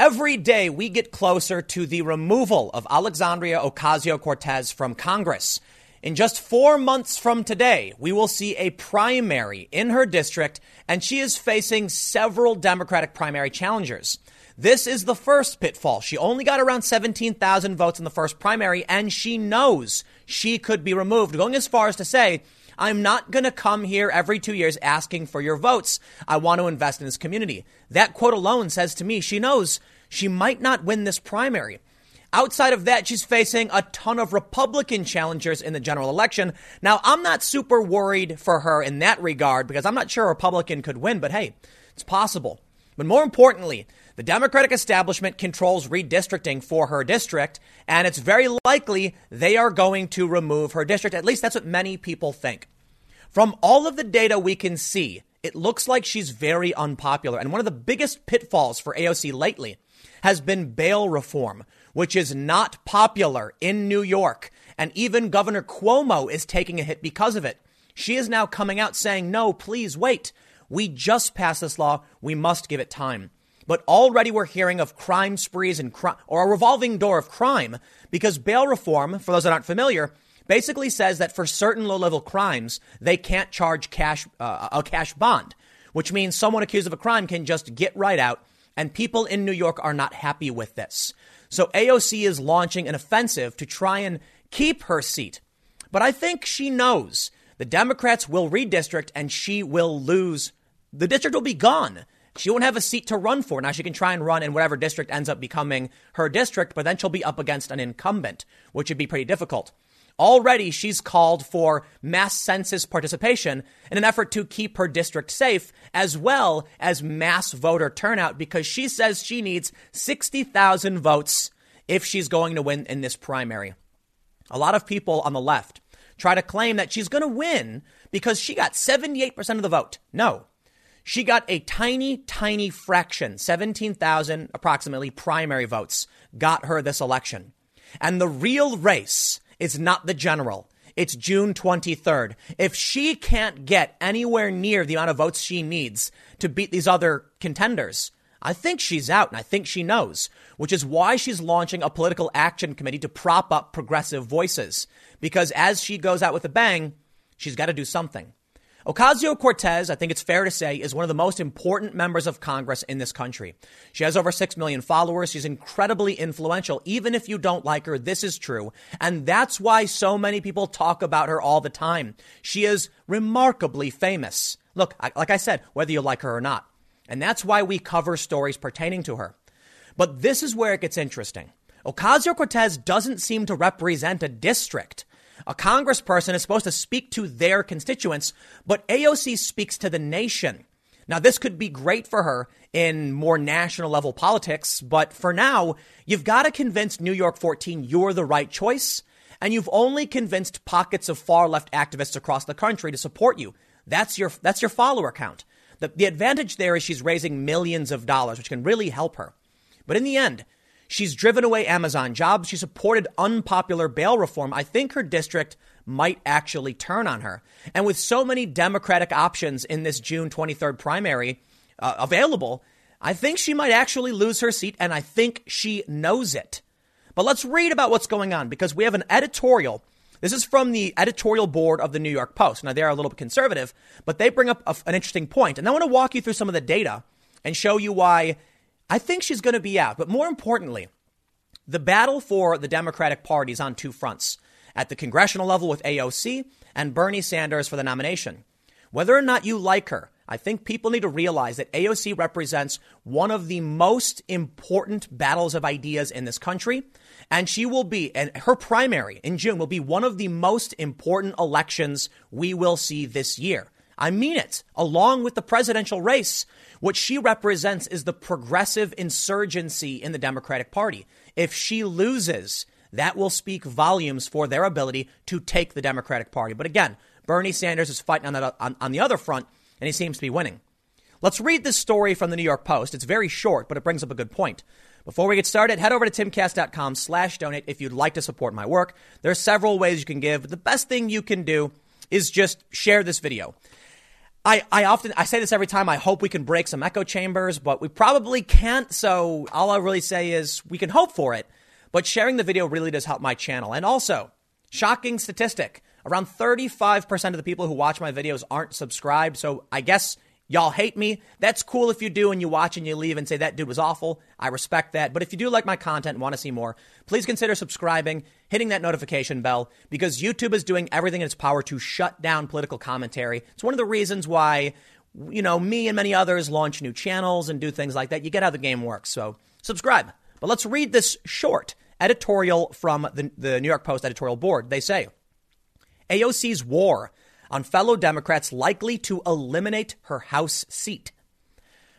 Every day we get closer to the removal of Alexandria Ocasio Cortez from Congress. In just four months from today, we will see a primary in her district, and she is facing several Democratic primary challengers. This is the first pitfall. She only got around 17,000 votes in the first primary, and she knows she could be removed, going as far as to say, I'm not going to come here every two years asking for your votes. I want to invest in this community. That quote alone says to me she knows she might not win this primary. Outside of that, she's facing a ton of Republican challengers in the general election. Now, I'm not super worried for her in that regard because I'm not sure a Republican could win, but hey, it's possible. But more importantly, the Democratic establishment controls redistricting for her district, and it's very likely they are going to remove her district. At least that's what many people think. From all of the data we can see, it looks like she's very unpopular. And one of the biggest pitfalls for AOC lately has been bail reform, which is not popular in New York. And even Governor Cuomo is taking a hit because of it. She is now coming out saying, no, please wait. We just passed this law. We must give it time. But already we're hearing of crime sprees and or a revolving door of crime because bail reform, for those that aren't familiar, basically says that for certain low level crimes, they can't charge cash, uh, a cash bond, which means someone accused of a crime can just get right out. And people in New York are not happy with this. So AOC is launching an offensive to try and keep her seat. But I think she knows the Democrats will redistrict and she will lose. The district will be gone. She won't have a seat to run for. Now she can try and run in whatever district ends up becoming her district, but then she'll be up against an incumbent, which would be pretty difficult. Already, she's called for mass census participation in an effort to keep her district safe, as well as mass voter turnout, because she says she needs 60,000 votes if she's going to win in this primary. A lot of people on the left try to claim that she's going to win because she got 78% of the vote. No, she got a tiny, tiny fraction, 17,000 approximately primary votes, got her this election. And the real race is not the general. It's June 23rd. If she can't get anywhere near the amount of votes she needs to beat these other contenders, I think she's out and I think she knows, which is why she's launching a political action committee to prop up progressive voices. Because as she goes out with a bang, she's got to do something. Ocasio Cortez, I think it's fair to say, is one of the most important members of Congress in this country. She has over 6 million followers. She's incredibly influential. Even if you don't like her, this is true. And that's why so many people talk about her all the time. She is remarkably famous. Look, like I said, whether you like her or not. And that's why we cover stories pertaining to her. But this is where it gets interesting. Ocasio Cortez doesn't seem to represent a district. A congressperson is supposed to speak to their constituents, but AOC speaks to the nation. Now, this could be great for her in more national level politics, but for now, you've got to convince New York 14 you're the right choice, and you've only convinced pockets of far left activists across the country to support you. That's your, that's your follower count. The, the advantage there is she's raising millions of dollars, which can really help her. But in the end, She's driven away Amazon jobs. She supported unpopular bail reform. I think her district might actually turn on her. And with so many Democratic options in this June 23rd primary uh, available, I think she might actually lose her seat, and I think she knows it. But let's read about what's going on because we have an editorial. This is from the editorial board of the New York Post. Now, they're a little bit conservative, but they bring up a, an interesting point. And I want to walk you through some of the data and show you why I think she's going to be out. But more importantly, the battle for the Democratic Party is on two fronts at the congressional level with AOC and Bernie Sanders for the nomination. Whether or not you like her, I think people need to realize that AOC represents one of the most important battles of ideas in this country. And she will be, and her primary in June will be one of the most important elections we will see this year. I mean it, along with the presidential race. What she represents is the progressive insurgency in the Democratic Party. If she loses, that will speak volumes for their ability to take the Democratic Party. But again, Bernie Sanders is fighting on, that, on, on the other front, and he seems to be winning. Let's read this story from the New York Post. It's very short, but it brings up a good point. Before we get started, head over to timcast.com slash donate if you'd like to support my work. There are several ways you can give. The best thing you can do is just share this video. I, I often I say this every time. I hope we can break some echo chambers, but we probably can't. So all I really say is we can hope for it. But sharing the video really does help my channel. And also, shocking statistic: around 35% of the people who watch my videos aren't subscribed. So I guess Y'all hate me. That's cool if you do and you watch and you leave and say that dude was awful. I respect that. But if you do like my content and want to see more, please consider subscribing, hitting that notification bell, because YouTube is doing everything in its power to shut down political commentary. It's one of the reasons why, you know, me and many others launch new channels and do things like that. You get how the game works. So subscribe. But let's read this short editorial from the, the New York Post editorial board. They say AOC's war on fellow Democrats likely to eliminate her House seat.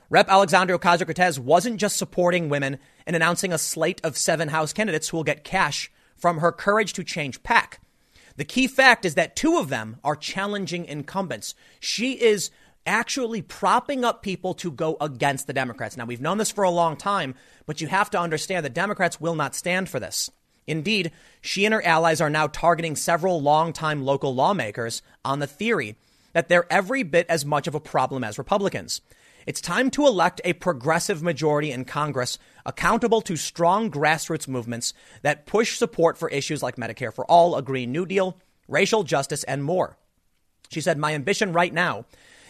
Rep. Alexandria Ocasio Cortez wasn't just supporting women and announcing a slate of seven House candidates who will get cash from her courage to change PAC. The key fact is that two of them are challenging incumbents. She is actually propping up people to go against the Democrats. Now, we've known this for a long time, but you have to understand that Democrats will not stand for this. Indeed, she and her allies are now targeting several longtime local lawmakers on the theory that they're every bit as much of a problem as Republicans. It's time to elect a progressive majority in Congress accountable to strong grassroots movements that push support for issues like Medicare for All, a Green New Deal, racial justice, and more. She said, My ambition right now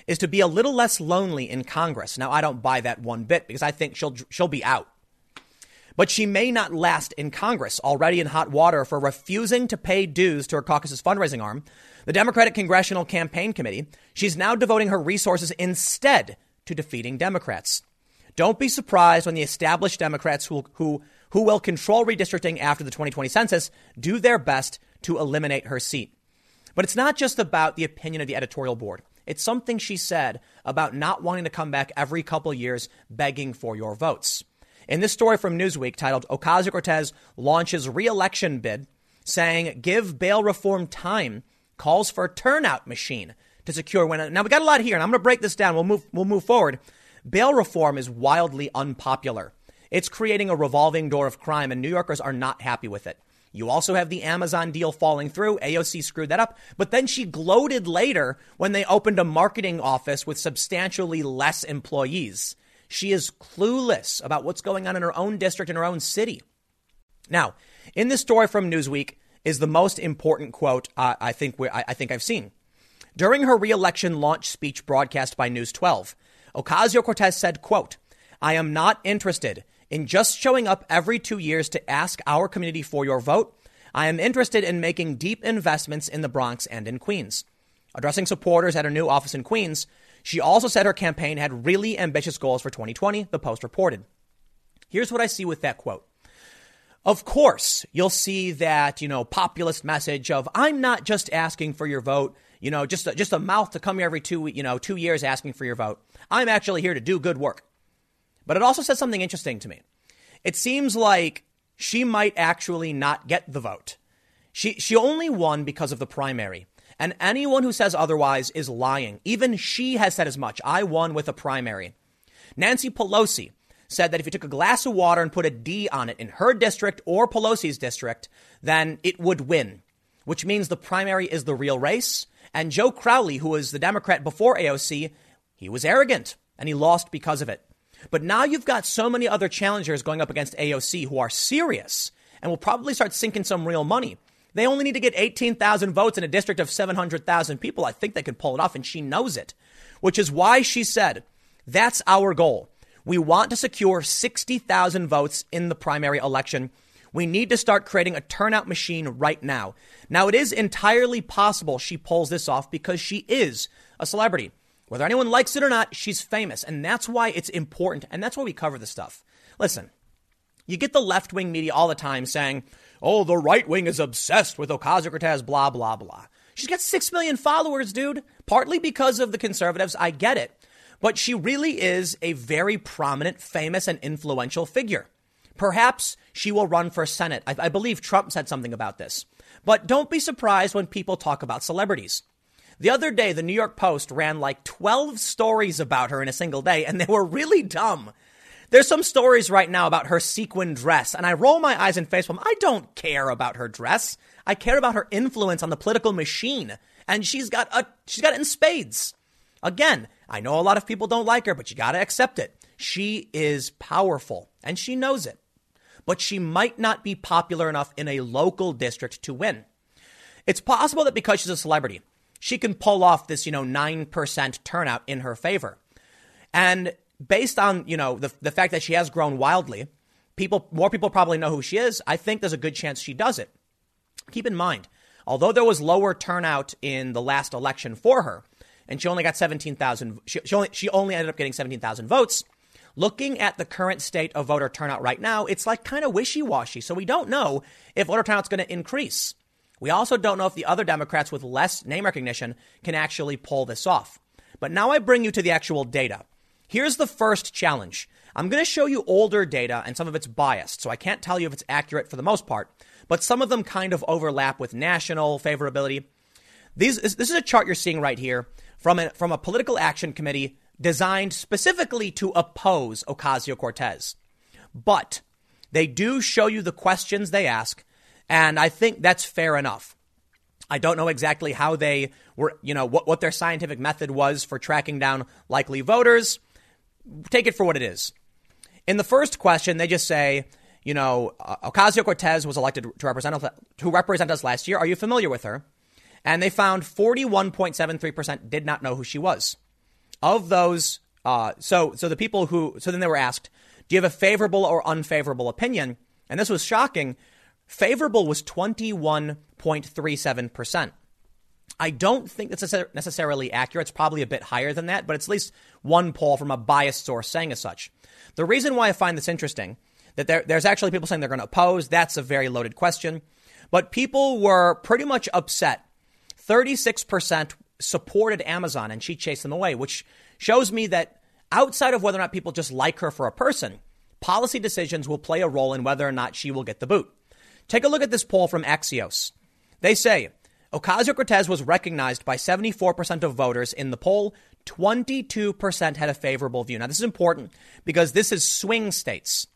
is to be a little less lonely in Congress. Now, I don't buy that one bit because I think she'll, she'll be out. But she may not last in Congress, already in hot water for refusing to pay dues to her caucus's fundraising arm, the Democratic Congressional Campaign Committee. She's now devoting her resources instead to defeating Democrats. Don't be surprised when the established Democrats who, who, who will control redistricting after the 2020 census do their best to eliminate her seat. But it's not just about the opinion of the editorial board. It's something she said about not wanting to come back every couple years begging for your votes. In this story from Newsweek titled Ocasio Cortez launches reelection bid, saying give bail reform time, calls for turnout machine to secure win. Now we got a lot here, and I'm going to break this down. We'll move. We'll move forward. Bail reform is wildly unpopular. It's creating a revolving door of crime, and New Yorkers are not happy with it. You also have the Amazon deal falling through. AOC screwed that up. But then she gloated later when they opened a marketing office with substantially less employees. She is clueless about what's going on in her own district, in her own city. Now, in this story from Newsweek is the most important quote uh, I think I, I think I've seen. During her reelection launch speech broadcast by News 12, Ocasio Cortez said, quote, I am not interested in just showing up every two years to ask our community for your vote. I am interested in making deep investments in the Bronx and in Queens. Addressing supporters at her new office in Queens, she also said her campaign had really ambitious goals for 2020, the Post reported. Here's what I see with that quote. Of course, you'll see that, you know, populist message of I'm not just asking for your vote, you know, just a, just a mouth to come here every two, you know, 2 years asking for your vote. I'm actually here to do good work. But it also says something interesting to me. It seems like she might actually not get the vote. She she only won because of the primary. And anyone who says otherwise is lying. Even she has said as much. I won with a primary. Nancy Pelosi said that if you took a glass of water and put a D on it in her district or Pelosi's district, then it would win, which means the primary is the real race. And Joe Crowley, who was the Democrat before AOC, he was arrogant and he lost because of it. But now you've got so many other challengers going up against AOC who are serious and will probably start sinking some real money. They only need to get 18,000 votes in a district of 700,000 people. I think they can pull it off, and she knows it, which is why she said, That's our goal. We want to secure 60,000 votes in the primary election. We need to start creating a turnout machine right now. Now, it is entirely possible she pulls this off because she is a celebrity. Whether anyone likes it or not, she's famous. And that's why it's important. And that's why we cover this stuff. Listen, you get the left wing media all the time saying, oh, the right wing is obsessed with Ocasio Cortez, blah, blah, blah. She's got 6 million followers, dude. Partly because of the conservatives. I get it. But she really is a very prominent, famous, and influential figure. Perhaps she will run for Senate. I, I believe Trump said something about this. But don't be surprised when people talk about celebrities. The other day, the New York Post ran like 12 stories about her in a single day, and they were really dumb. There's some stories right now about her sequin dress, and I roll my eyes in face. I don't care about her dress. I care about her influence on the political machine, and she's got a she's got it in spades. Again, I know a lot of people don't like her, but you got to accept it. She is powerful and she knows it. But she might not be popular enough in a local district to win. It's possible that because she's a celebrity, she can pull off this, you know, 9% turnout in her favor. And based on, you know, the, the fact that she has grown wildly, people, more people probably know who she is. I think there's a good chance she does it. Keep in mind, although there was lower turnout in the last election for her, and she only got 17,000, she, she, only, she only ended up getting 17,000 votes. Looking at the current state of voter turnout right now, it's like kind of wishy washy. So we don't know if voter turnout's going to increase. We also don't know if the other Democrats with less name recognition can actually pull this off. But now I bring you to the actual data. Here's the first challenge. I'm going to show you older data and some of it's biased, so I can't tell you if it's accurate for the most part, but some of them kind of overlap with national favorability. These, this is a chart you're seeing right here from a, from a political action committee designed specifically to oppose Ocasio Cortez. But they do show you the questions they ask and I think that's fair enough. I don't know exactly how they were, you know, what, what their scientific method was for tracking down likely voters. Take it for what it is. In the first question, they just say, you know, uh, Ocasio Cortez was elected to represent, to represent us last year. Are you familiar with her? And they found 41.73% did not know who she was. Of those, uh, so, so the people who, so then they were asked, do you have a favorable or unfavorable opinion? And this was shocking Favorable was 21.37%. I don't think that's necessarily accurate. It's probably a bit higher than that, but it's at least one poll from a biased source saying as such. The reason why I find this interesting, that there, there's actually people saying they're going to oppose, that's a very loaded question. But people were pretty much upset. 36% supported Amazon and she chased them away, which shows me that outside of whether or not people just like her for a person, policy decisions will play a role in whether or not she will get the boot. Take a look at this poll from Axios. They say Ocasio Cortez was recognized by 74% of voters in the poll. 22% had a favorable view. Now, this is important because this is swing states.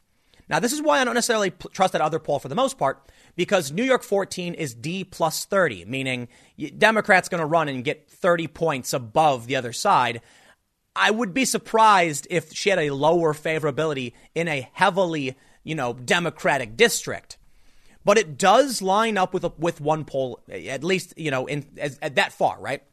Now, this is why I don't necessarily trust that other poll for the most part, because New York 14 is D plus 30, meaning Democrats going to run and get 30 points above the other side. I would be surprised if she had a lower favorability in a heavily, you know, Democratic district but it does line up with a, with one poll, at least you know in as, at that far, right?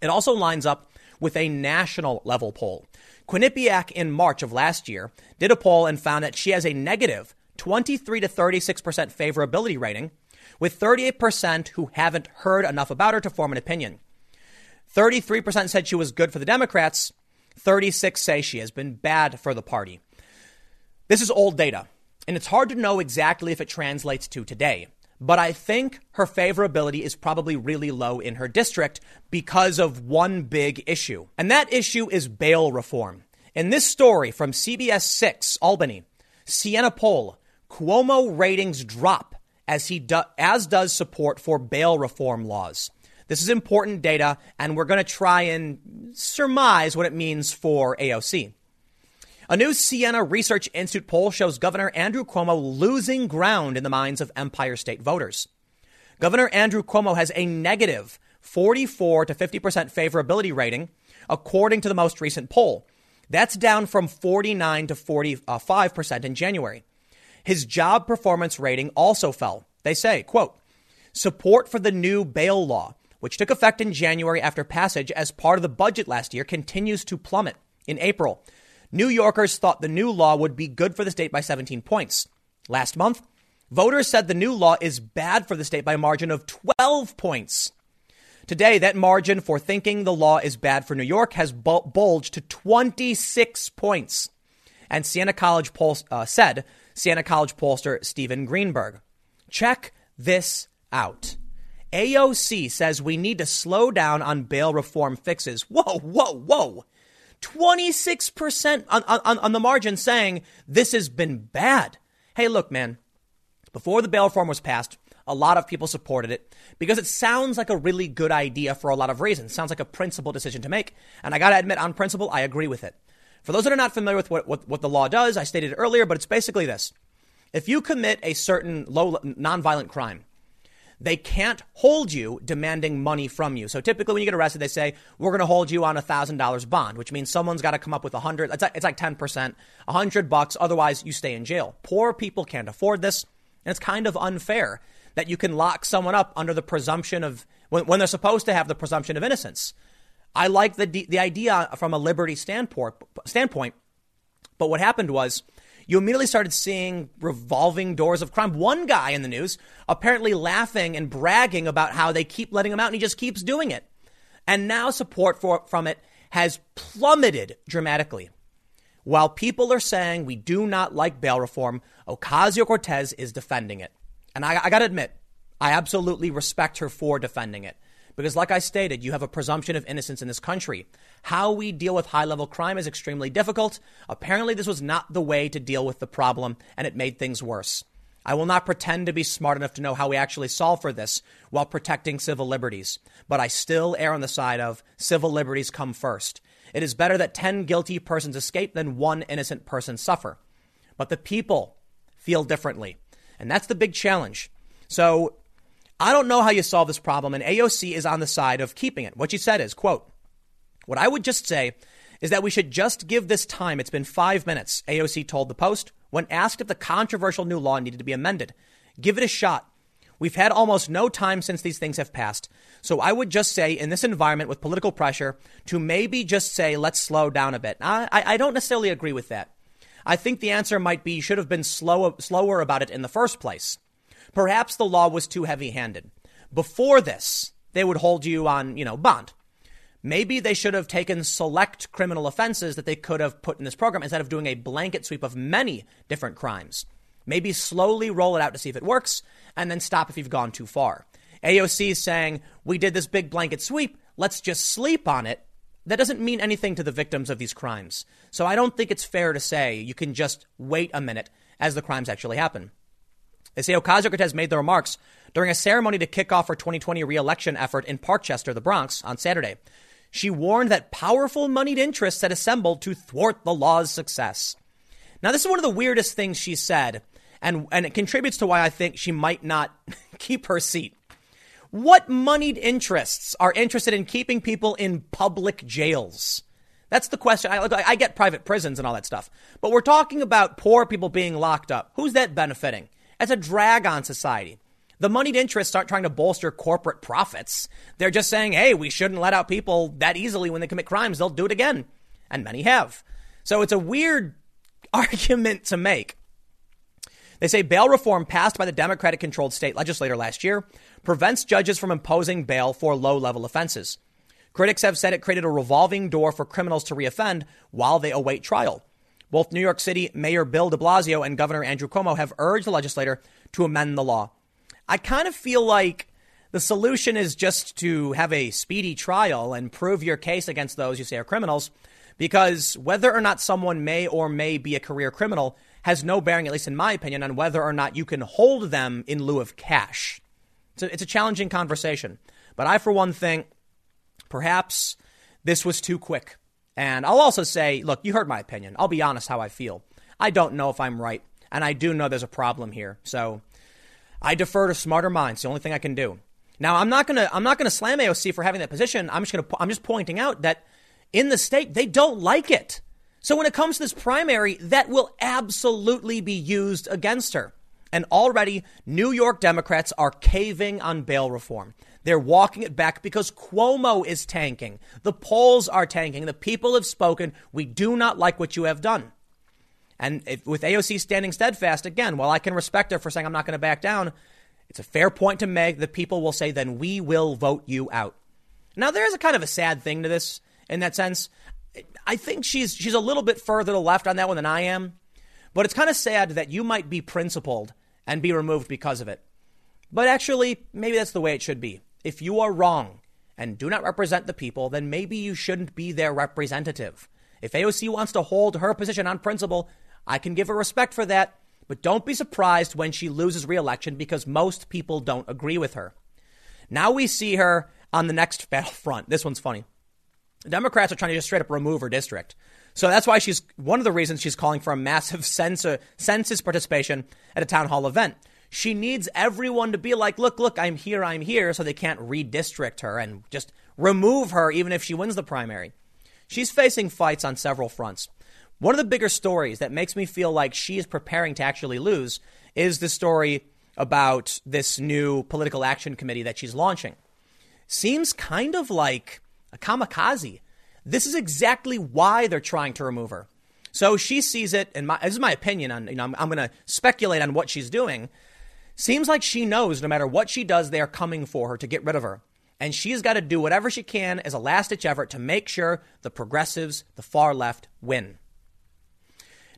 It also lines up with a national level poll. Quinnipiac in March of last year did a poll and found that she has a negative 23 to 36 percent favorability rating, with 38 percent who haven't heard enough about her to form an opinion. 33 percent said she was good for the Democrats. 36 say she has been bad for the party. This is old data. And it's hard to know exactly if it translates to today. But I think her favorability is probably really low in her district because of one big issue. And that issue is bail reform. In this story from CBS 6 Albany, Siena poll, Cuomo ratings drop as he do, as does support for bail reform laws. This is important data, and we're going to try and surmise what it means for AOC. A new Siena Research Institute poll shows Governor Andrew Cuomo losing ground in the minds of Empire State voters. Governor Andrew Cuomo has a negative 44 to 50% favorability rating, according to the most recent poll. That's down from 49 to 45% in January. His job performance rating also fell. They say, quote, support for the new bail law, which took effect in January after passage as part of the budget last year, continues to plummet. In April, New Yorkers thought the new law would be good for the state by 17 points. Last month, voters said the new law is bad for the state by a margin of 12 points. Today, that margin for thinking the law is bad for New York has bulged to 26 points. And Siena College poll, uh, said, Siena College pollster Steven Greenberg. Check this out. AOC says we need to slow down on bail reform fixes. Whoa, whoa, whoa. 26% on, on, on the margin saying this has been bad. Hey, look, man, before the bail reform was passed, a lot of people supported it because it sounds like a really good idea for a lot of reasons. Sounds like a principled decision to make. And I got to admit, on principle, I agree with it. For those that are not familiar with what, what, what the law does, I stated it earlier, but it's basically this. If you commit a certain low, nonviolent crime, they can't hold you demanding money from you. So typically when you get arrested, they say, we're going to hold you on a thousand dollars bond, which means someone's got to come up with a hundred. It's like, it's like 10%, a hundred bucks. Otherwise you stay in jail. Poor people can't afford this. And it's kind of unfair that you can lock someone up under the presumption of when, when they're supposed to have the presumption of innocence. I like the, the idea from a liberty standpoint, standpoint. But what happened was you immediately started seeing revolving doors of crime. One guy in the news apparently laughing and bragging about how they keep letting him out and he just keeps doing it. And now support for, from it has plummeted dramatically. While people are saying we do not like bail reform, Ocasio Cortez is defending it. And I, I got to admit, I absolutely respect her for defending it. Because, like I stated, you have a presumption of innocence in this country. How we deal with high level crime is extremely difficult. Apparently, this was not the way to deal with the problem, and it made things worse. I will not pretend to be smart enough to know how we actually solve for this while protecting civil liberties, but I still err on the side of civil liberties come first. It is better that 10 guilty persons escape than one innocent person suffer. But the people feel differently, and that's the big challenge. So I don't know how you solve this problem, and AOC is on the side of keeping it. What she said is, quote, what I would just say is that we should just give this time. It's been five minutes, AOC told the Post when asked if the controversial new law needed to be amended. Give it a shot. We've had almost no time since these things have passed. So I would just say, in this environment with political pressure, to maybe just say, let's slow down a bit. I, I don't necessarily agree with that. I think the answer might be you should have been slow, slower about it in the first place. Perhaps the law was too heavy handed. Before this, they would hold you on, you know, bond. Maybe they should have taken select criminal offenses that they could have put in this program instead of doing a blanket sweep of many different crimes. Maybe slowly roll it out to see if it works and then stop if you've gone too far. AOC is saying, we did this big blanket sweep. Let's just sleep on it. That doesn't mean anything to the victims of these crimes. So I don't think it's fair to say you can just wait a minute as the crimes actually happen. They say Ocasio Cortez made the remarks during a ceremony to kick off her 2020 reelection effort in Parkchester, the Bronx, on Saturday. She warned that powerful moneyed interests had assembled to thwart the law's success. Now, this is one of the weirdest things she said, and, and it contributes to why I think she might not keep her seat. What moneyed interests are interested in keeping people in public jails? That's the question. I, I get private prisons and all that stuff, but we're talking about poor people being locked up. Who's that benefiting? It's a drag on society. The moneyed interests aren't trying to bolster corporate profits. They're just saying, hey, we shouldn't let out people that easily when they commit crimes. They'll do it again. And many have. So it's a weird argument to make. They say bail reform passed by the Democratic controlled state legislature last year prevents judges from imposing bail for low level offenses. Critics have said it created a revolving door for criminals to reoffend while they await trial. Both New York City Mayor Bill de Blasio and Governor Andrew Cuomo have urged the legislator to amend the law. I kind of feel like the solution is just to have a speedy trial and prove your case against those you say are criminals, because whether or not someone may or may be a career criminal has no bearing, at least in my opinion, on whether or not you can hold them in lieu of cash. It's a, it's a challenging conversation. But I, for one, think perhaps this was too quick. And I'll also say, look, you heard my opinion. I'll be honest how I feel. I don't know if I'm right, and I do know there's a problem here. So I defer to smarter minds. The only thing I can do. Now, I'm not gonna I'm not gonna slam AOC for having that position. I'm just gonna I'm just pointing out that in the state they don't like it. So when it comes to this primary, that will absolutely be used against her. And already, New York Democrats are caving on bail reform. They're walking it back because Cuomo is tanking. The polls are tanking. The people have spoken. We do not like what you have done. And if, with AOC standing steadfast, again, while I can respect her for saying I'm not going to back down, it's a fair point to make. The people will say, then we will vote you out. Now, there is a kind of a sad thing to this in that sense. I think she's she's a little bit further to the left on that one than I am, but it's kind of sad that you might be principled and be removed because of it. But actually, maybe that's the way it should be. If you are wrong and do not represent the people, then maybe you shouldn't be their representative. If AOC wants to hold her position on principle, I can give her respect for that, but don't be surprised when she loses reelection because most people don't agree with her. Now we see her on the next battlefront. This one's funny. Democrats are trying to just straight up remove her district. So that's why she's one of the reasons she's calling for a massive census, census participation at a town hall event. She needs everyone to be like, look, look, I'm here, I'm here, so they can't redistrict her and just remove her even if she wins the primary. She's facing fights on several fronts. One of the bigger stories that makes me feel like she is preparing to actually lose is the story about this new political action committee that she's launching. Seems kind of like a kamikaze. This is exactly why they're trying to remove her. So she sees it, and this is my opinion on, you know, I'm, I'm going to speculate on what she's doing. Seems like she knows no matter what she does, they are coming for her to get rid of her. And she's got to do whatever she can as a last ditch effort to make sure the progressives, the far left, win.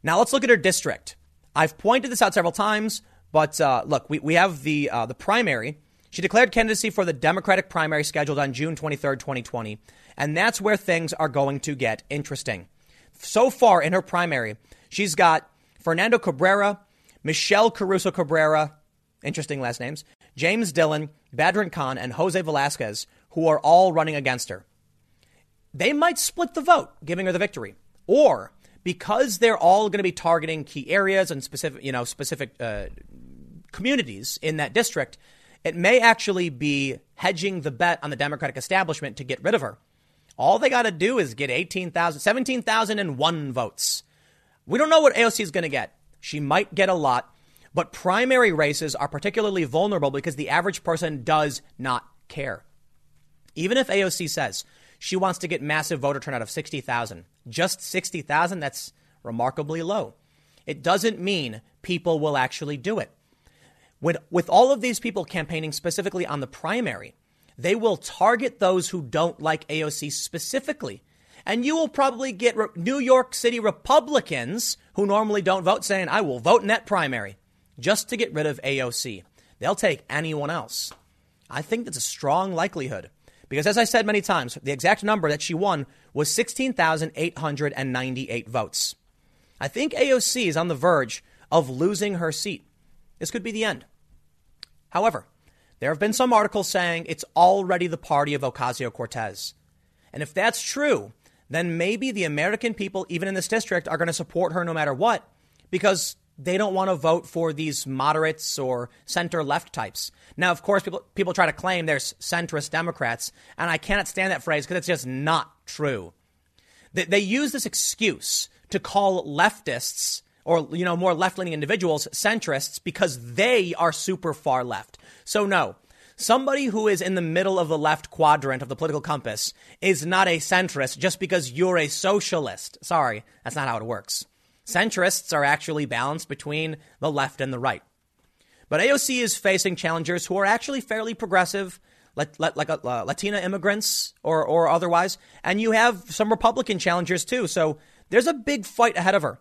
Now let's look at her district. I've pointed this out several times, but uh, look, we, we have the, uh, the primary. She declared candidacy for the Democratic primary scheduled on June 23rd, 2020. And that's where things are going to get interesting. So far in her primary, she's got Fernando Cabrera, Michelle Caruso Cabrera, interesting last names, James Dillon, Badrun Khan, and Jose Velasquez, who are all running against her. They might split the vote, giving her the victory. Or because they're all going to be targeting key areas and specific, you know, specific uh, communities in that district, it may actually be hedging the bet on the Democratic establishment to get rid of her. All they got to do is get 18,000, 17,001 votes. We don't know what AOC is going to get. She might get a lot, but primary races are particularly vulnerable because the average person does not care. Even if AOC says she wants to get massive voter turnout of 60,000, just 60,000, that's remarkably low. It doesn't mean people will actually do it. With, with all of these people campaigning specifically on the primary, they will target those who don't like AOC specifically. And you will probably get Re- New York City Republicans who normally don't vote saying, I will vote in that primary just to get rid of AOC. They'll take anyone else. I think that's a strong likelihood. Because as I said many times, the exact number that she won was 16,898 votes. I think AOC is on the verge of losing her seat. This could be the end. However, there have been some articles saying it's already the party of Ocasio Cortez. And if that's true, then maybe the American people, even in this district, are going to support her no matter what because they don't want to vote for these moderates or center left types. Now, of course, people, people try to claim there's centrist Democrats, and I cannot stand that phrase because it's just not true. They, they use this excuse to call leftists or you know more left-leaning individuals centrists because they are super far left. So no, somebody who is in the middle of the left quadrant of the political compass is not a centrist just because you're a socialist. Sorry, that's not how it works. Centrists are actually balanced between the left and the right. But AOC is facing challengers who are actually fairly progressive, like, like uh, Latina immigrants or, or otherwise. And you have some Republican challengers too. So there's a big fight ahead of her.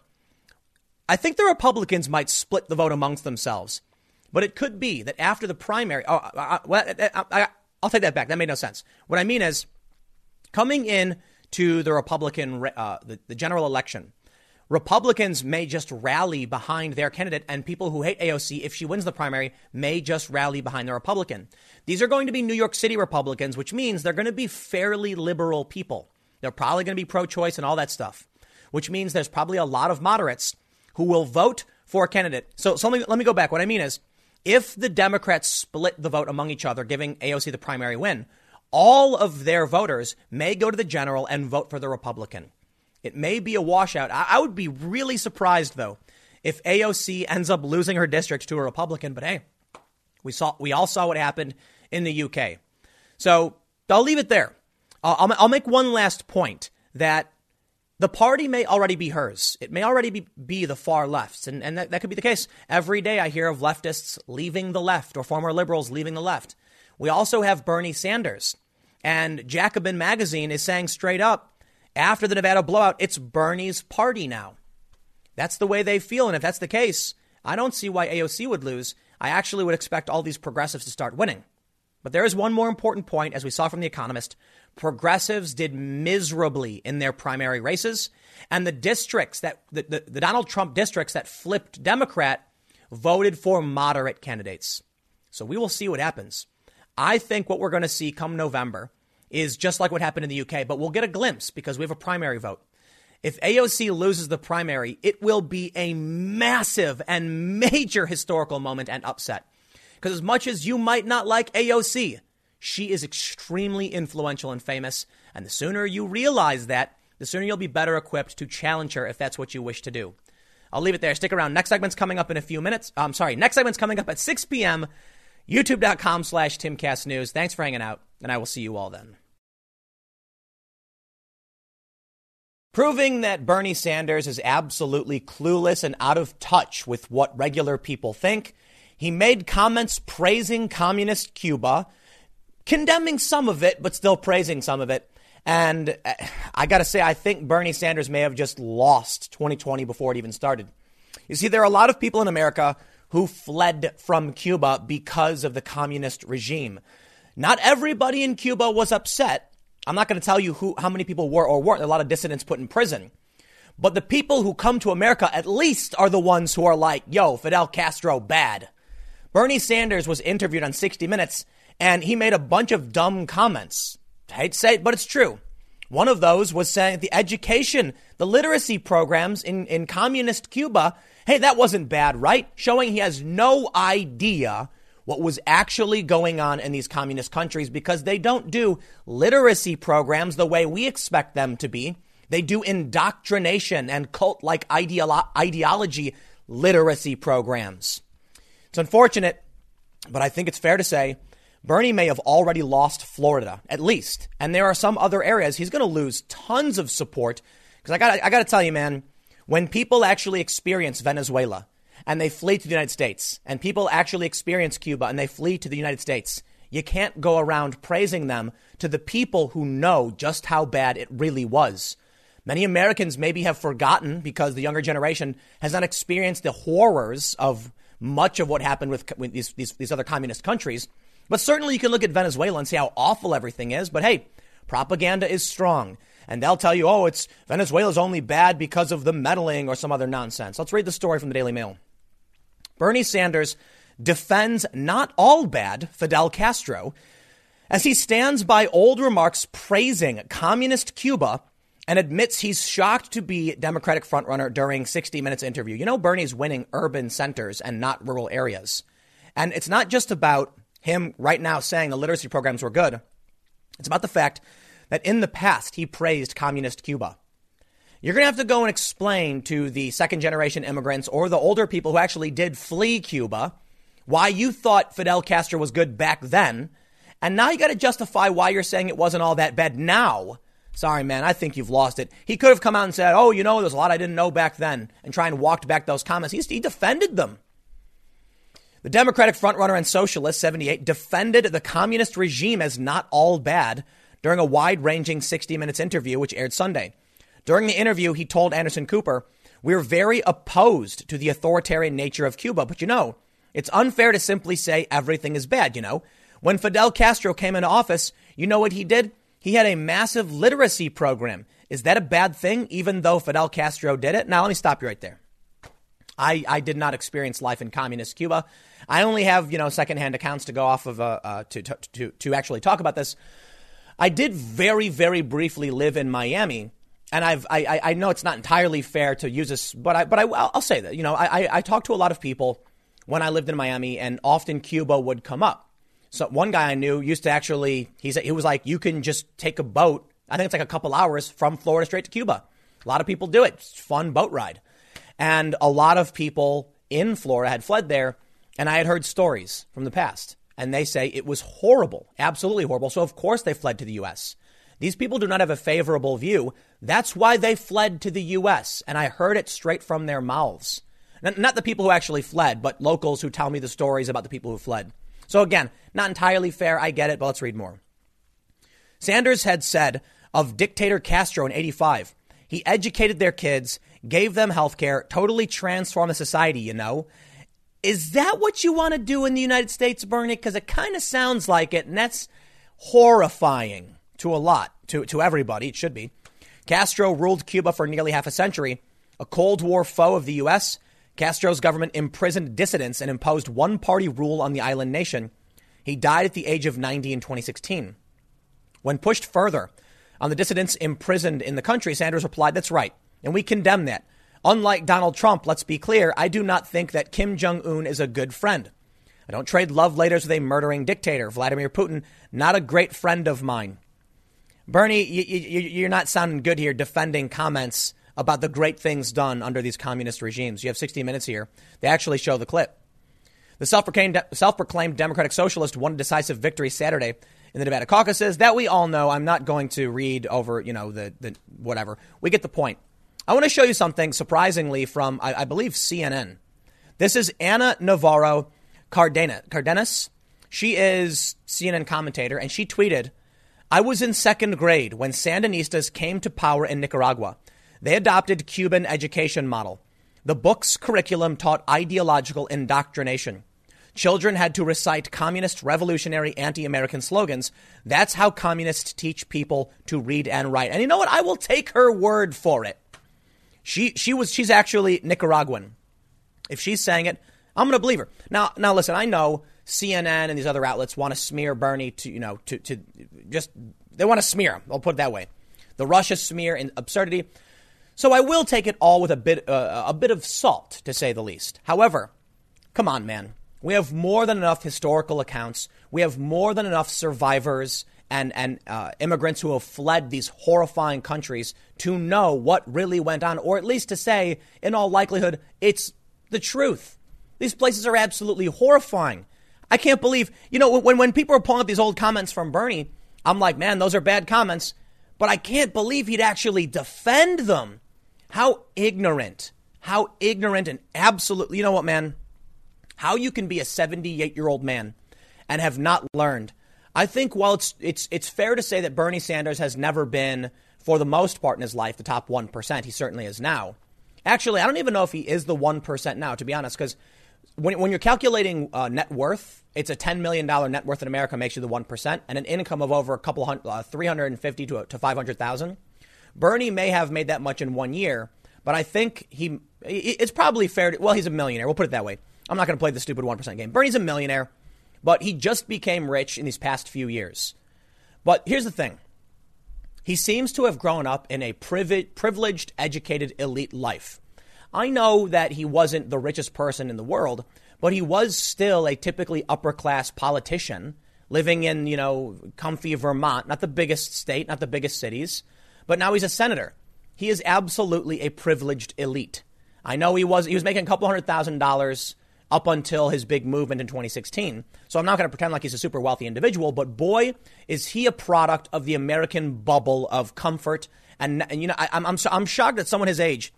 I think the Republicans might split the vote amongst themselves, but it could be that after the primary, oh, I, I, I, I'll take that back. That made no sense. What I mean is, coming in to the Republican, uh, the, the general election, Republicans may just rally behind their candidate, and people who hate AOC, if she wins the primary, may just rally behind the Republican. These are going to be New York City Republicans, which means they're going to be fairly liberal people. They're probably going to be pro choice and all that stuff, which means there's probably a lot of moderates who will vote for a candidate. So, so let, me, let me go back. What I mean is, if the Democrats split the vote among each other, giving AOC the primary win, all of their voters may go to the general and vote for the Republican. It may be a washout. I, I would be really surprised, though, if AOC ends up losing her district to a Republican. But hey, we saw we all saw what happened in the UK. So I'll leave it there. Uh, I'll, I'll make one last point that the party may already be hers. It may already be, be the far left. And, and that, that could be the case. Every day I hear of leftists leaving the left or former liberals leaving the left. We also have Bernie Sanders. And Jacobin Magazine is saying straight up after the Nevada blowout, it's Bernie's party now. That's the way they feel. And if that's the case, I don't see why AOC would lose. I actually would expect all these progressives to start winning. But there is one more important point, as we saw from The Economist progressives did miserably in their primary races. And the districts that, the, the, the, Donald Trump districts that flipped Democrat voted for moderate candidates. So we will see what happens. I think what we're going to see come November is just like what happened in the UK, but we'll get a glimpse because we have a primary vote. If AOC loses the primary, it will be a massive and major historical moment and upset. Because as much as you might not like AOC, she is extremely influential and famous. And the sooner you realize that, the sooner you'll be better equipped to challenge her if that's what you wish to do. I'll leave it there. Stick around. Next segment's coming up in a few minutes. I'm sorry. Next segment's coming up at 6 p.m. YouTube.com slash TimCastNews. Thanks for hanging out, and I will see you all then. Proving that Bernie Sanders is absolutely clueless and out of touch with what regular people think, he made comments praising communist Cuba, condemning some of it, but still praising some of it. And uh, I got to say, I think Bernie Sanders may have just lost 2020 before it even started. You see, there are a lot of people in America who fled from Cuba because of the communist regime. Not everybody in Cuba was upset. I'm not going to tell you who, how many people were or weren't. a lot of dissidents put in prison. But the people who come to America at least are the ones who are like, yo, Fidel Castro, bad. Bernie Sanders was interviewed on 60 Minutes and he made a bunch of dumb comments. I hate to say it, but it's true. One of those was saying the education, the literacy programs in, in communist Cuba, hey, that wasn't bad, right? Showing he has no idea what was actually going on in these communist countries because they don't do literacy programs the way we expect them to be. They do indoctrination and cult like ideolo- ideology literacy programs. It's unfortunate, but I think it's fair to say Bernie may have already lost Florida, at least. And there are some other areas he's going to lose tons of support. Because I got I got to tell you, man, when people actually experience Venezuela and they flee to the United States, and people actually experience Cuba and they flee to the United States, you can't go around praising them to the people who know just how bad it really was. Many Americans maybe have forgotten because the younger generation has not experienced the horrors of much of what happened with, with these, these, these other communist countries. But certainly you can look at Venezuela and see how awful everything is. But hey, propaganda is strong. And they'll tell you, oh, it's Venezuela's only bad because of the meddling or some other nonsense. Let's read the story from the Daily Mail. Bernie Sanders defends not all bad Fidel Castro as he stands by old remarks praising communist Cuba and admits he's shocked to be Democratic frontrunner during 60 Minutes interview. You know, Bernie's winning urban centers and not rural areas. And it's not just about him right now saying the literacy programs were good. It's about the fact that in the past he praised communist Cuba. You're going to have to go and explain to the second generation immigrants or the older people who actually did flee Cuba why you thought Fidel Castro was good back then. And now you got to justify why you're saying it wasn't all that bad now. Sorry, man, I think you've lost it. He could have come out and said, oh, you know, there's a lot I didn't know back then, and try and walked back those comments. He's, he defended them. The Democratic frontrunner and socialist, 78, defended the communist regime as not all bad during a wide ranging 60 Minutes interview, which aired Sunday. During the interview, he told Anderson Cooper, We're very opposed to the authoritarian nature of Cuba, but you know, it's unfair to simply say everything is bad, you know. When Fidel Castro came into office, you know what he did? He had a massive literacy program. Is that a bad thing, even though Fidel Castro did it? Now, let me stop you right there. I, I did not experience life in communist Cuba. I only have, you know, secondhand accounts to go off of uh, uh, to, to, to, to actually talk about this. I did very, very briefly live in Miami and I've I, I know it's not entirely fair to use this, but I but I I'll say that you know I I talked to a lot of people when I lived in Miami, and often Cuba would come up. So one guy I knew used to actually he said he was like you can just take a boat. I think it's like a couple hours from Florida straight to Cuba. A lot of people do it. It's fun boat ride, and a lot of people in Florida had fled there, and I had heard stories from the past, and they say it was horrible, absolutely horrible. So of course they fled to the U.S. These people do not have a favorable view. That's why they fled to the U.S. And I heard it straight from their mouths. Not the people who actually fled, but locals who tell me the stories about the people who fled. So again, not entirely fair. I get it, but let's read more. Sanders had said of dictator Castro in 85, he educated their kids, gave them health care, totally transformed the society, you know. Is that what you want to do in the United States, Bernie? Because it kind of sounds like it, and that's horrifying to a lot, to, to everybody. It should be. Castro ruled Cuba for nearly half a century. A Cold War foe of the U.S., Castro's government imprisoned dissidents and imposed one party rule on the island nation. He died at the age of 90 in 2016. When pushed further on the dissidents imprisoned in the country, Sanders replied, That's right. And we condemn that. Unlike Donald Trump, let's be clear, I do not think that Kim Jong un is a good friend. I don't trade love letters with a murdering dictator. Vladimir Putin, not a great friend of mine. Bernie, you, are not sounding good here defending comments about the great things done under these communist regimes. You have 60 minutes here. They actually show the clip. The self-proclaimed, self-proclaimed Democratic Socialist won a decisive victory Saturday in the Nevada caucuses. That we all know. I'm not going to read over, you know, the, the whatever. We get the point. I want to show you something surprisingly from, I, I believe, CNN. This is Ana Navarro Cardenas. She is CNN commentator, and she tweeted, I was in second grade when Sandinistas came to power in Nicaragua. They adopted Cuban education model. The book's curriculum taught ideological indoctrination. Children had to recite communist, revolutionary, anti American slogans. That's how communists teach people to read and write. And you know what? I will take her word for it. She she was she's actually Nicaraguan. If she's saying it, I'm going to believe her. Now now listen, I know CNN and these other outlets want to smear Bernie to you know to to just they want to smear him. I'll put it that way. The Russia smear and absurdity. So I will take it all with a bit uh, a bit of salt to say the least. However, come on, man. We have more than enough historical accounts. We have more than enough survivors and, and uh, immigrants who have fled these horrifying countries to know what really went on, or at least to say, in all likelihood, it's the truth. These places are absolutely horrifying. I can't believe, you know, when, when people are pulling up these old comments from Bernie, I'm like, man, those are bad comments. But I can't believe he'd actually defend them. How ignorant. How ignorant and absolutely, you know what, man? How you can be a 78 year old man and have not learned I think while it's it's it's fair to say that Bernie Sanders has never been, for the most part in his life, the top one percent. He certainly is now. Actually, I don't even know if he is the one percent now, to be honest, because when, when you're calculating uh, net worth, it's a $10 million net worth in America makes you the 1%, and an income of over a couple hundred, uh, 350 to, to 500,000. Bernie may have made that much in one year, but I think he, it's probably fair to, well, he's a millionaire. We'll put it that way. I'm not going to play the stupid 1% game. Bernie's a millionaire. But he just became rich in these past few years. But here's the thing he seems to have grown up in a privileged, educated, elite life. I know that he wasn't the richest person in the world, but he was still a typically upper class politician living in, you know, comfy Vermont, not the biggest state, not the biggest cities, but now he's a senator. He is absolutely a privileged elite. I know he was he was making a couple hundred thousand dollars up until his big movement in 2016. So I'm not going to pretend like he's a super wealthy individual, but boy, is he a product of the American bubble of comfort. And, and you know, I, am I'm, I'm shocked that someone his age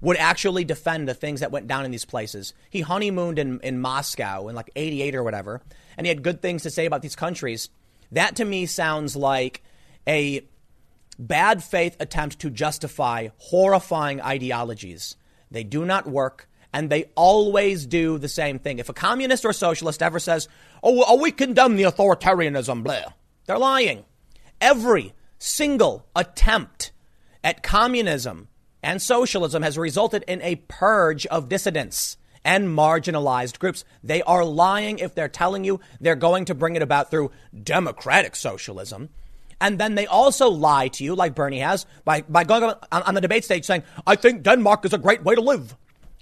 would actually defend the things that went down in these places. He honeymooned in, in Moscow in like 88 or whatever, and he had good things to say about these countries. That to me sounds like a bad faith attempt to justify horrifying ideologies. They do not work and they always do the same thing. If a communist or a socialist ever says, oh, oh we condemn the authoritarianism, blah, they're lying. Every single attempt at communism and socialism has resulted in a purge of dissidents and marginalized groups. They are lying if they're telling you they're going to bring it about through democratic socialism. And then they also lie to you, like Bernie has, by, by going on, on the debate stage saying, I think Denmark is a great way to live.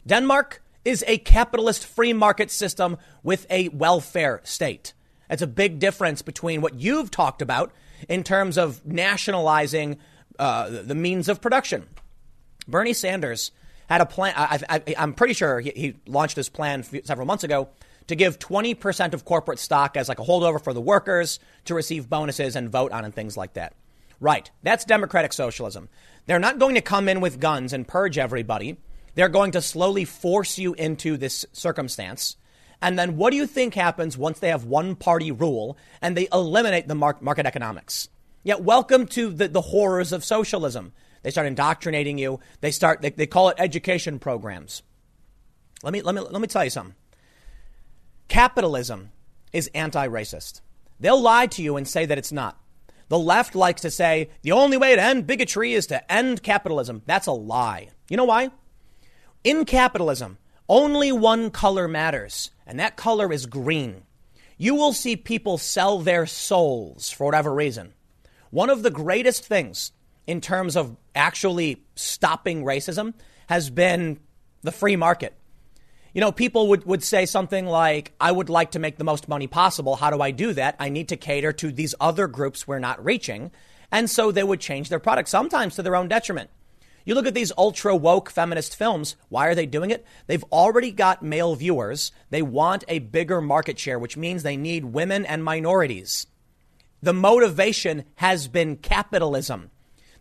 Denmark is a capitalist free market system with a welfare state. That's a big difference between what you've talked about in terms of nationalizing uh, the means of production. Bernie Sanders had a plan. I, am pretty sure he, he, launched this plan several months ago to give 20% of corporate stock as like a holdover for the workers to receive bonuses and vote on and things like that. Right. That's democratic socialism. They're not going to come in with guns and purge everybody. They're going to slowly force you into this circumstance. And then what do you think happens once they have one party rule and they eliminate the market economics? Yet, welcome to the, the horrors of socialism. They start indoctrinating you. They start, they, they call it education programs. Let me, let, me, let me tell you something. Capitalism is anti racist. They'll lie to you and say that it's not. The left likes to say the only way to end bigotry is to end capitalism. That's a lie. You know why? In capitalism, only one color matters, and that color is green. You will see people sell their souls for whatever reason. One of the greatest things in terms of actually stopping racism has been the free market. You know, people would, would say something like, I would like to make the most money possible. How do I do that? I need to cater to these other groups we're not reaching. And so they would change their product, sometimes to their own detriment. You look at these ultra woke feminist films. Why are they doing it? They've already got male viewers. They want a bigger market share, which means they need women and minorities. The motivation has been capitalism.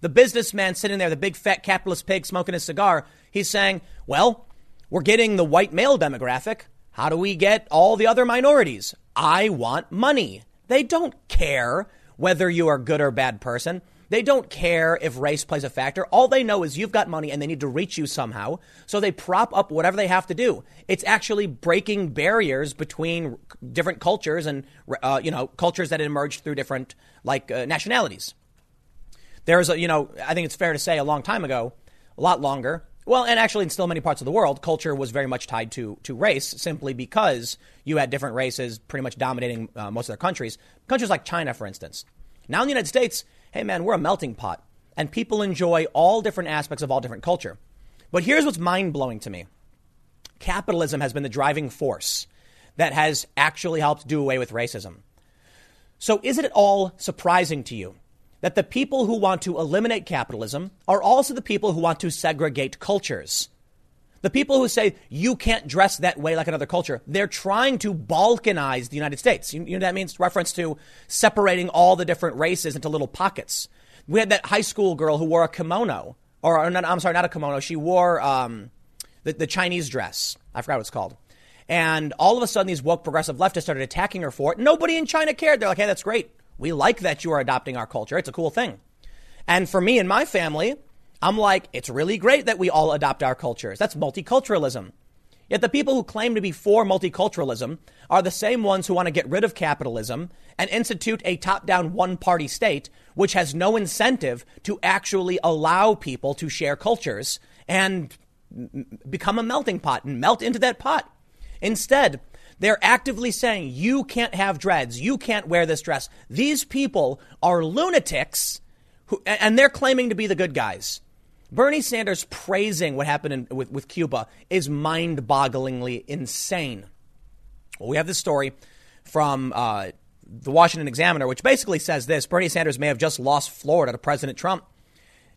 The businessman sitting there, the big fat capitalist pig smoking a cigar, he's saying, well, we're getting the white male demographic. How do we get all the other minorities? I want money. They don't care whether you are a good or bad person. They don't care if race plays a factor. All they know is you've got money and they need to reach you somehow. So they prop up whatever they have to do. It's actually breaking barriers between different cultures and, uh, you know, cultures that emerged through different, like, uh, nationalities. There's a, you know, I think it's fair to say a long time ago, a lot longer. Well, and actually, in still many parts of the world, culture was very much tied to, to race simply because you had different races pretty much dominating uh, most of their countries. Countries like China, for instance. Now in the United States, hey man, we're a melting pot and people enjoy all different aspects of all different culture. But here's what's mind blowing to me capitalism has been the driving force that has actually helped do away with racism. So is it at all surprising to you that the people who want to eliminate capitalism are also the people who want to segregate cultures. The people who say you can't dress that way like another culture, they're trying to balkanize the United States. You, you know that means reference to separating all the different races into little pockets. We had that high school girl who wore a kimono, or not, I'm sorry, not a kimono. She wore um, the, the Chinese dress. I forgot what it's called. And all of a sudden, these woke progressive leftists started attacking her for it. Nobody in China cared. They're like, hey, that's great. We like that you are adopting our culture. It's a cool thing. And for me and my family, I'm like, it's really great that we all adopt our cultures. That's multiculturalism. Yet the people who claim to be for multiculturalism are the same ones who want to get rid of capitalism and institute a top down one party state, which has no incentive to actually allow people to share cultures and become a melting pot and melt into that pot. Instead, they're actively saying, you can't have dreads. You can't wear this dress. These people are lunatics who, and they're claiming to be the good guys. Bernie Sanders praising what happened in, with, with Cuba is mind bogglingly insane. Well, we have this story from uh, the Washington Examiner, which basically says this Bernie Sanders may have just lost Florida to President Trump.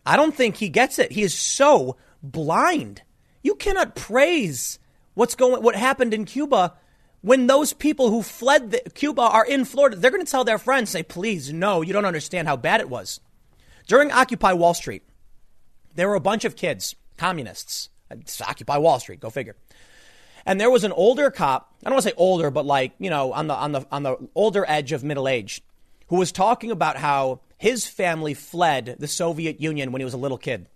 I don't think he gets it. He is so blind. You cannot praise what's going, what happened in Cuba when those people who fled the, Cuba are in Florida, they're going to tell their friends, say, please, no, you don't understand how bad it was. During Occupy Wall Street, there were a bunch of kids, communists. Uh, it's Occupy Wall Street, go figure. And there was an older cop, I don't want to say older, but like, you know, on the, on the, on the older edge of middle age, who was talking about how his family fled the Soviet Union when he was a little kid.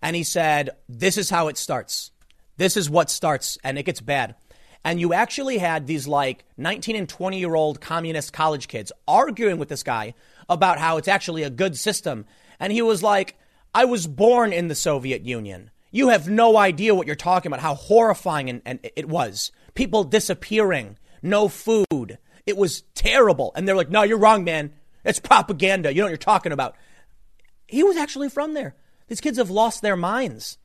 And he said, this is how it starts. This is what starts, and it gets bad. And you actually had these like 19 and 20 year old communist college kids arguing with this guy about how it's actually a good system. And he was like, I was born in the Soviet Union. You have no idea what you're talking about, how horrifying and, and it was. People disappearing, no food. It was terrible. And they're like, no, you're wrong, man. It's propaganda. You know what you're talking about. He was actually from there. These kids have lost their minds.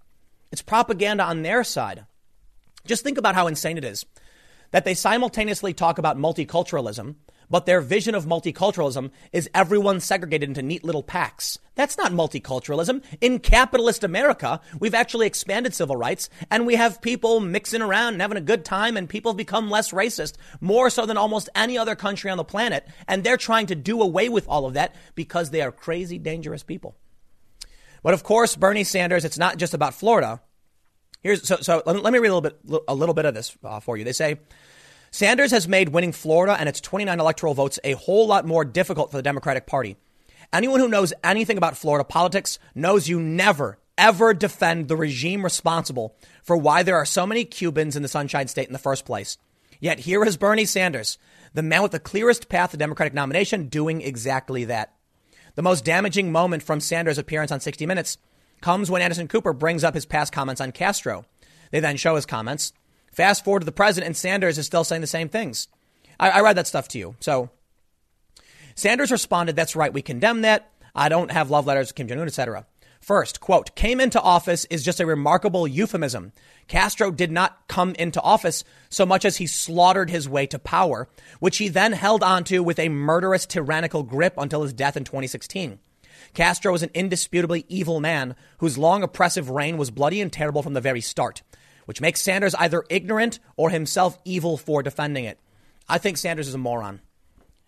It's propaganda on their side. Just think about how insane it is that they simultaneously talk about multiculturalism, but their vision of multiculturalism is everyone segregated into neat little packs. That's not multiculturalism. In capitalist America, we've actually expanded civil rights and we have people mixing around and having a good time and people have become less racist, more so than almost any other country on the planet. And they're trying to do away with all of that because they are crazy, dangerous people. But of course, Bernie Sanders, it's not just about Florida. Here's so so. Let me read a little bit a little bit of this uh, for you. They say Sanders has made winning Florida and its 29 electoral votes a whole lot more difficult for the Democratic Party. Anyone who knows anything about Florida politics knows you never ever defend the regime responsible for why there are so many Cubans in the Sunshine State in the first place. Yet here is Bernie Sanders, the man with the clearest path to Democratic nomination, doing exactly that. The most damaging moment from Sanders' appearance on 60 Minutes comes when Anderson Cooper brings up his past comments on Castro. They then show his comments. Fast forward to the present, and Sanders is still saying the same things. I, I read that stuff to you. So Sanders responded, That's right, we condemn that. I don't have love letters to Kim Jong Un, etc. First, quote, came into office is just a remarkable euphemism. Castro did not come into office so much as he slaughtered his way to power, which he then held onto with a murderous, tyrannical grip until his death in 2016. Castro was an indisputably evil man whose long oppressive reign was bloody and terrible from the very start, which makes Sanders either ignorant or himself evil for defending it. I think Sanders is a moron.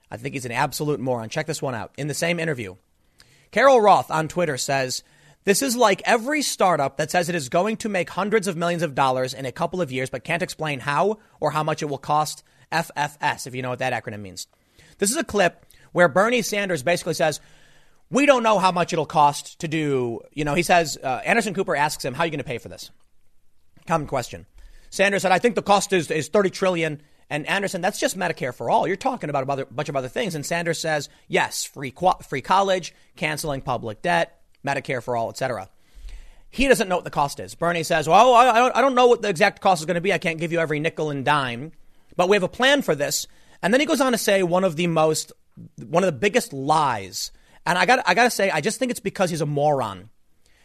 I think he's an absolute moron. Check this one out. In the same interview, Carol Roth on Twitter says, this is like every startup that says it is going to make hundreds of millions of dollars in a couple of years, but can't explain how or how much it will cost. FFS, if you know what that acronym means. This is a clip where Bernie Sanders basically says, we don't know how much it'll cost to do, you know, he says, uh, Anderson Cooper asks him, how are you going to pay for this? Common question. Sanders said, I think the cost is, is 30 trillion. And Anderson, that's just Medicare for all. You're talking about a bunch of other things. And Sanders says, yes, free, free college, canceling public debt, Medicare for all, etc. He doesn't know what the cost is. Bernie says, well, I, I don't know what the exact cost is going to be. I can't give you every nickel and dime, but we have a plan for this. And then he goes on to say one of the most, one of the biggest lies. And I got, I got to say, I just think it's because he's a moron.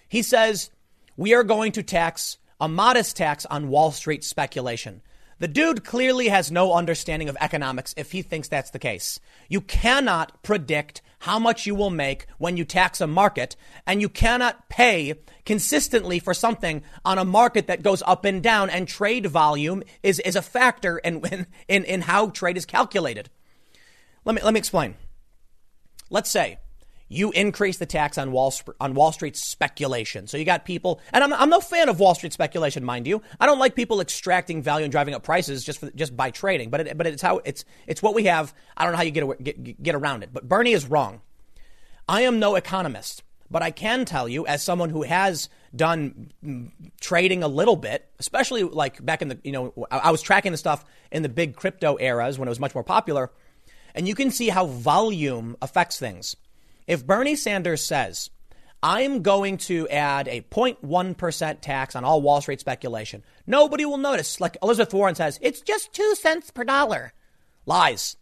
He says, we are going to tax a modest tax on Wall Street speculation. The dude clearly has no understanding of economics if he thinks that's the case. You cannot predict how much you will make when you tax a market, and you cannot pay consistently for something on a market that goes up and down, and trade volume is, is a factor in, in, in how trade is calculated. Let me, let me explain. Let's say you increase the tax on Wall on Wall Street speculation. So you got people, and I'm, I'm no fan of Wall Street speculation, mind you. I don't like people extracting value and driving up prices just for, just by trading. But it, but it's how it's it's what we have. I don't know how you get, get get around it. But Bernie is wrong. I am no economist, but I can tell you, as someone who has done mm, trading a little bit, especially like back in the you know I was tracking the stuff in the big crypto eras when it was much more popular, and you can see how volume affects things. If Bernie Sanders says, I'm going to add a 0.1% tax on all Wall Street speculation, nobody will notice. Like Elizabeth Warren says, it's just two cents per dollar. Lies.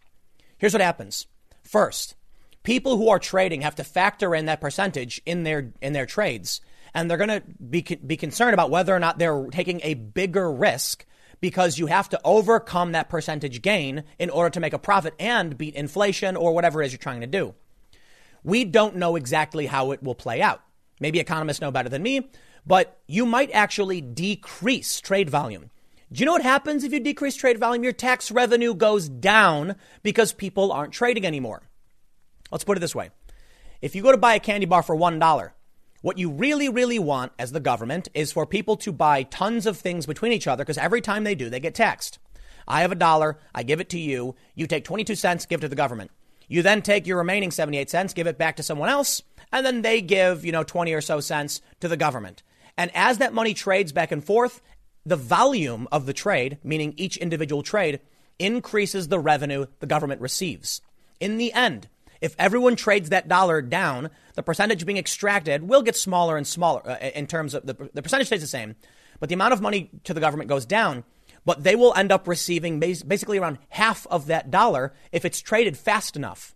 Here's what happens. First, people who are trading have to factor in that percentage in their in their trades, and they're going to be be concerned about whether or not they're taking a bigger risk because you have to overcome that percentage gain in order to make a profit and beat inflation or whatever it is you're trying to do. We don't know exactly how it will play out. Maybe economists know better than me, but you might actually decrease trade volume. Do you know what happens if you decrease trade volume? Your tax revenue goes down because people aren't trading anymore. Let's put it this way. If you go to buy a candy bar for $1, what you really, really want as the government is for people to buy tons of things between each other because every time they do, they get taxed. I have a dollar, I give it to you, you take 22 cents, give it to the government. You then take your remaining 78 cents, give it back to someone else, and then they give, you know, 20 or so cents to the government. And as that money trades back and forth, the volume of the trade, meaning each individual trade, increases the revenue the government receives. In the end, if everyone trades that dollar down, the percentage being extracted will get smaller and smaller uh, in terms of the, the percentage stays the same, but the amount of money to the government goes down but they will end up receiving basically around half of that dollar if it's traded fast enough.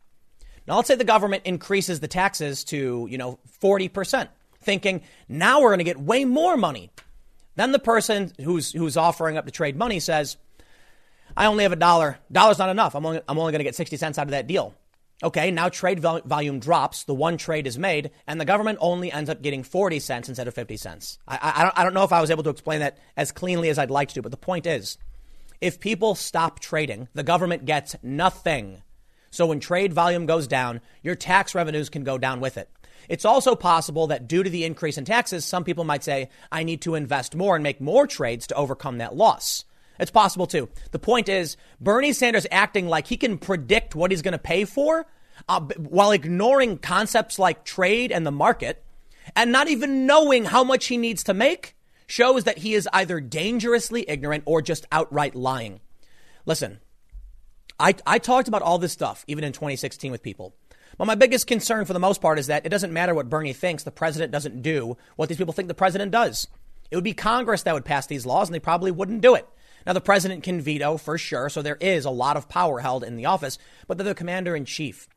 Now, let's say the government increases the taxes to, you know, 40%, thinking now we're going to get way more money. Then the person who's, who's offering up to trade money says, I only have a dollar. Dollar's not enough. I'm only, I'm only going to get 60 cents out of that deal. Okay, now trade vol- volume drops, the one trade is made, and the government only ends up getting 40 cents instead of 50 cents. I, I, don't, I don't know if I was able to explain that as cleanly as I'd like to, but the point is if people stop trading, the government gets nothing. So when trade volume goes down, your tax revenues can go down with it. It's also possible that due to the increase in taxes, some people might say, I need to invest more and make more trades to overcome that loss. It's possible too. The point is, Bernie Sanders acting like he can predict what he's going to pay for uh, while ignoring concepts like trade and the market and not even knowing how much he needs to make shows that he is either dangerously ignorant or just outright lying. Listen, I, I talked about all this stuff even in 2016 with people. But my biggest concern for the most part is that it doesn't matter what Bernie thinks, the president doesn't do what these people think the president does. It would be Congress that would pass these laws, and they probably wouldn't do it. Now, the president can veto for sure, so there is a lot of power held in the office, but they're the commander in chief.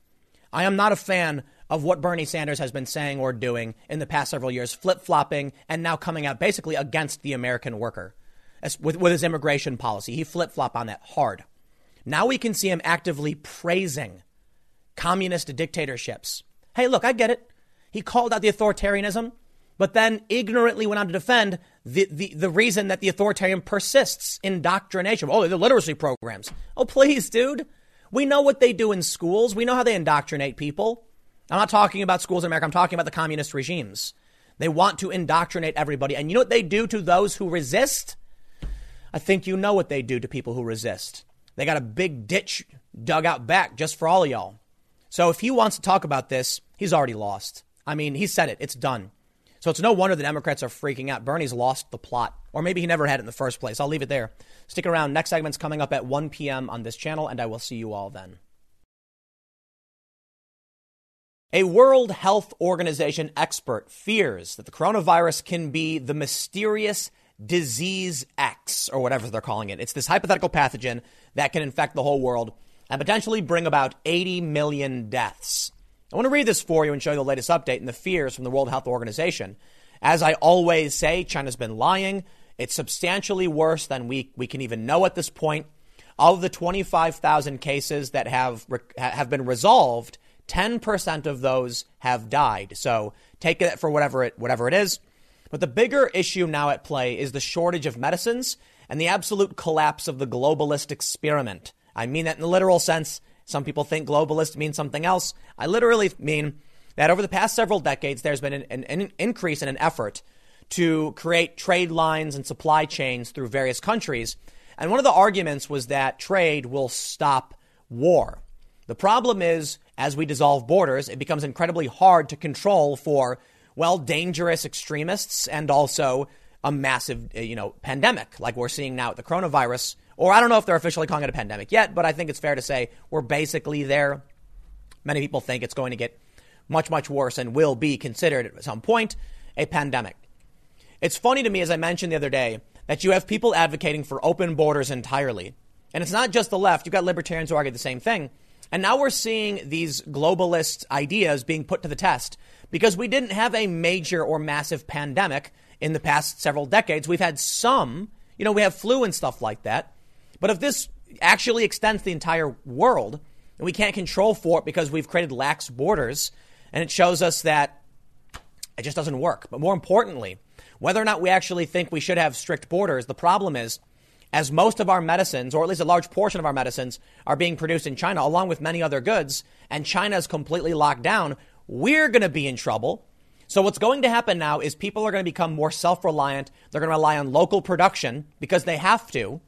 I am not a fan of what Bernie Sanders has been saying or doing in the past several years, flip flopping and now coming out basically against the American worker with, with his immigration policy. He flip flop on that hard. Now we can see him actively praising communist dictatorships. Hey, look, I get it. He called out the authoritarianism, but then ignorantly went on to defend the, the, the reason that the authoritarian persists indoctrination. Oh, the literacy programs. Oh, please, dude. We know what they do in schools. We know how they indoctrinate people. I'm not talking about schools in America. I'm talking about the communist regimes. They want to indoctrinate everybody. And you know what they do to those who resist? I think you know what they do to people who resist. They got a big ditch dug out back just for all of y'all. So if he wants to talk about this, he's already lost. I mean, he said it. It's done. So it's no wonder the Democrats are freaking out. Bernie's lost the plot, or maybe he never had it in the first place. I'll leave it there. Stick around. Next segment's coming up at 1 p.m. on this channel, and I will see you all then. A World Health Organization expert fears that the coronavirus can be the mysterious disease X, or whatever they're calling it. It's this hypothetical pathogen that can infect the whole world and potentially bring about 80 million deaths. I want to read this for you and show you the latest update and the fears from the World Health Organization. As I always say, China's been lying. It's substantially worse than we, we can even know at this point. Of the 25,000 cases that have, have been resolved, 10% of those have died. So take it for whatever it, whatever it is. But the bigger issue now at play is the shortage of medicines and the absolute collapse of the globalist experiment. I mean that in the literal sense. Some people think globalist means something else. I literally mean that over the past several decades, there's been an, an, increase in an effort to create trade lines and supply chains through various countries. And one of the arguments was that trade will stop war. The problem is, as we dissolve borders, it becomes incredibly hard to control for, well, dangerous extremists and also a massive, you know, pandemic like we're seeing now with the coronavirus or I don't know if they're officially calling it a pandemic yet, but I think it's fair to say we're basically there. Many people think it's going to get much, much worse and will be considered at some point a pandemic. It's funny to me, as I mentioned the other day, that you have people advocating for open borders entirely. And it's not just the left, you've got libertarians who argue the same thing. And now we're seeing these globalist ideas being put to the test because we didn't have a major or massive pandemic in the past several decades. We've had some, you know, we have flu and stuff like that. But if this actually extends the entire world, and we can't control for it because we've created lax borders, and it shows us that it just doesn't work. But more importantly, whether or not we actually think we should have strict borders, the problem is, as most of our medicines, or at least a large portion of our medicines, are being produced in China, along with many other goods, and China is completely locked down, we're going to be in trouble. So, what's going to happen now is people are going to become more self reliant. They're going to rely on local production because they have to.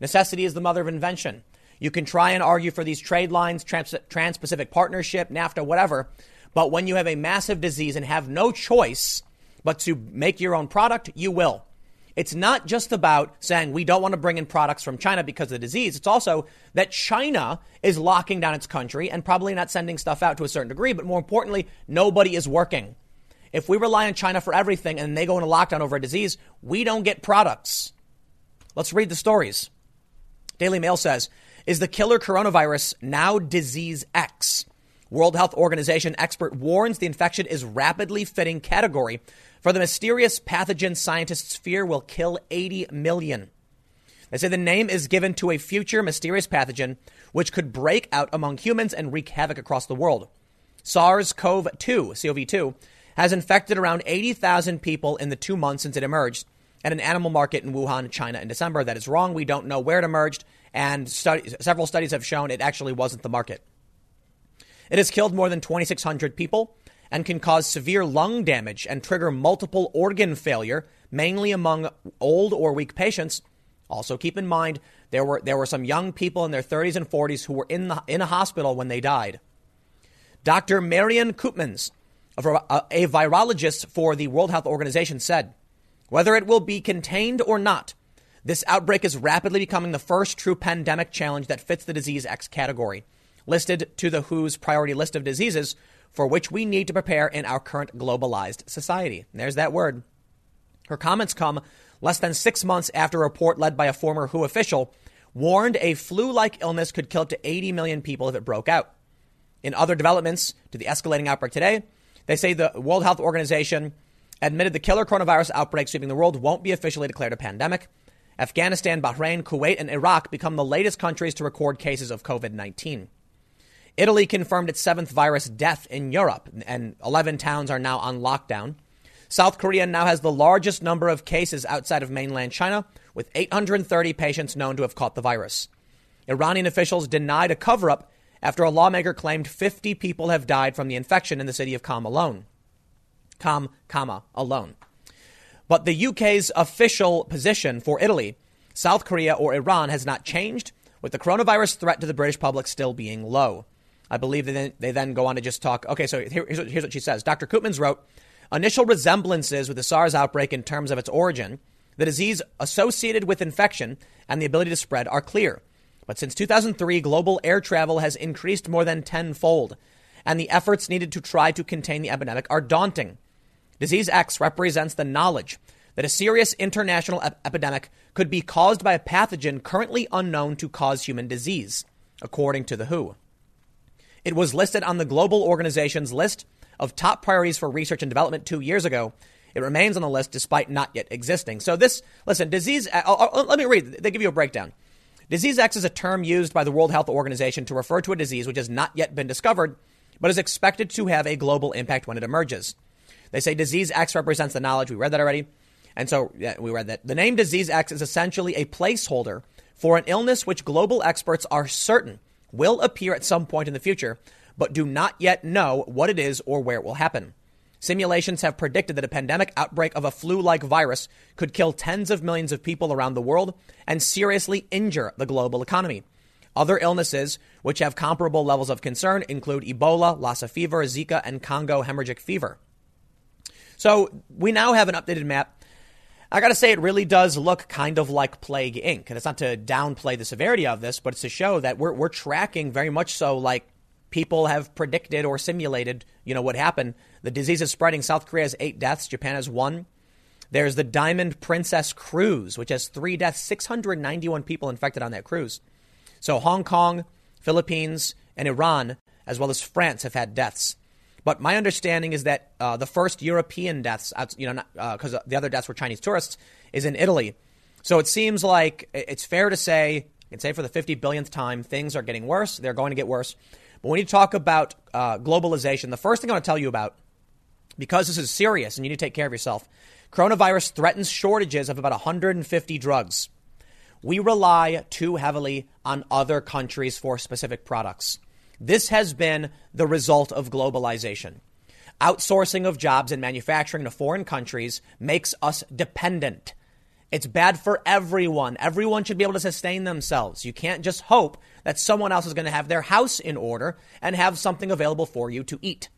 Necessity is the mother of invention. You can try and argue for these trade lines, Trans Pacific Partnership, NAFTA, whatever. But when you have a massive disease and have no choice but to make your own product, you will. It's not just about saying we don't want to bring in products from China because of the disease. It's also that China is locking down its country and probably not sending stuff out to a certain degree. But more importantly, nobody is working. If we rely on China for everything and they go into lockdown over a disease, we don't get products. Let's read the stories. Daily Mail says, is the killer coronavirus now disease X? World Health Organization expert warns the infection is rapidly fitting category for the mysterious pathogen scientists fear will kill 80 million. They say the name is given to a future mysterious pathogen which could break out among humans and wreak havoc across the world. SARS-CoV-2, CoV-2, has infected around 80,000 people in the two months since it emerged at an animal market in Wuhan, China in December. That is wrong. We don't know where it emerged, and several studies have shown it actually wasn't the market. It has killed more than 2,600 people and can cause severe lung damage and trigger multiple organ failure, mainly among old or weak patients. Also, keep in mind there were there were some young people in their 30s and 40s who were in the, in a hospital when they died. Dr. Marion Koopmans, a, a virologist for the World Health Organization, said whether it will be contained or not, this outbreak is rapidly becoming the first true pandemic challenge that fits the disease X category, listed to the WHO's priority list of diseases for which we need to prepare in our current globalized society. There's that word. Her comments come less than six months after a report led by a former WHO official warned a flu like illness could kill up to 80 million people if it broke out. In other developments to the escalating outbreak today, they say the World Health Organization admitted the killer coronavirus outbreak sweeping the world won't be officially declared a pandemic. Afghanistan, Bahrain, Kuwait, and Iraq become the latest countries to record cases of COVID 19. Italy confirmed its seventh virus death in Europe, and 11 towns are now on lockdown. South Korea now has the largest number of cases outside of mainland China, with 830 patients known to have caught the virus. Iranian officials denied a cover up after a lawmaker claimed 50 people have died from the infection in the city of Qom alone. Qom, Kama, alone. But the UK's official position for Italy, South Korea, or Iran has not changed, with the coronavirus threat to the British public still being low. I believe they then, they then go on to just talk. Okay, so here, here's, here's what she says. Dr. Koopmans wrote initial resemblances with the SARS outbreak in terms of its origin, the disease associated with infection, and the ability to spread are clear. But since 2003, global air travel has increased more than tenfold, and the efforts needed to try to contain the epidemic are daunting. Disease X represents the knowledge that a serious international ep- epidemic could be caused by a pathogen currently unknown to cause human disease, according to the WHO. It was listed on the global organization's list of top priorities for research and development two years ago. It remains on the list despite not yet existing. So this, listen, disease. Uh, uh, uh, let me read. They give you a breakdown. Disease X is a term used by the World Health Organization to refer to a disease which has not yet been discovered, but is expected to have a global impact when it emerges. They say disease X represents the knowledge. We read that already. And so yeah, we read that. The name disease X is essentially a placeholder for an illness which global experts are certain will appear at some point in the future, but do not yet know what it is or where it will happen. Simulations have predicted that a pandemic outbreak of a flu like virus could kill tens of millions of people around the world and seriously injure the global economy. Other illnesses which have comparable levels of concern include Ebola, Lassa fever, Zika, and Congo hemorrhagic fever. So we now have an updated map. I got to say, it really does look kind of like Plague Inc. And it's not to downplay the severity of this, but it's to show that we're, we're tracking very much so like people have predicted or simulated, you know, what happened. The disease is spreading. South Korea has eight deaths. Japan has one. There's the Diamond Princess cruise, which has three deaths, 691 people infected on that cruise. So Hong Kong, Philippines, and Iran, as well as France, have had deaths. But my understanding is that uh, the first European deaths, you know, because uh, the other deaths were Chinese tourists, is in Italy. So it seems like it's fair to say, I can say for the 50 billionth time, things are getting worse. They're going to get worse. But when you talk about uh, globalization, the first thing I want to tell you about, because this is serious and you need to take care of yourself, coronavirus threatens shortages of about 150 drugs. We rely too heavily on other countries for specific products. This has been the result of globalization. Outsourcing of jobs and manufacturing to foreign countries makes us dependent. It's bad for everyone. Everyone should be able to sustain themselves. You can't just hope that someone else is going to have their house in order and have something available for you to eat.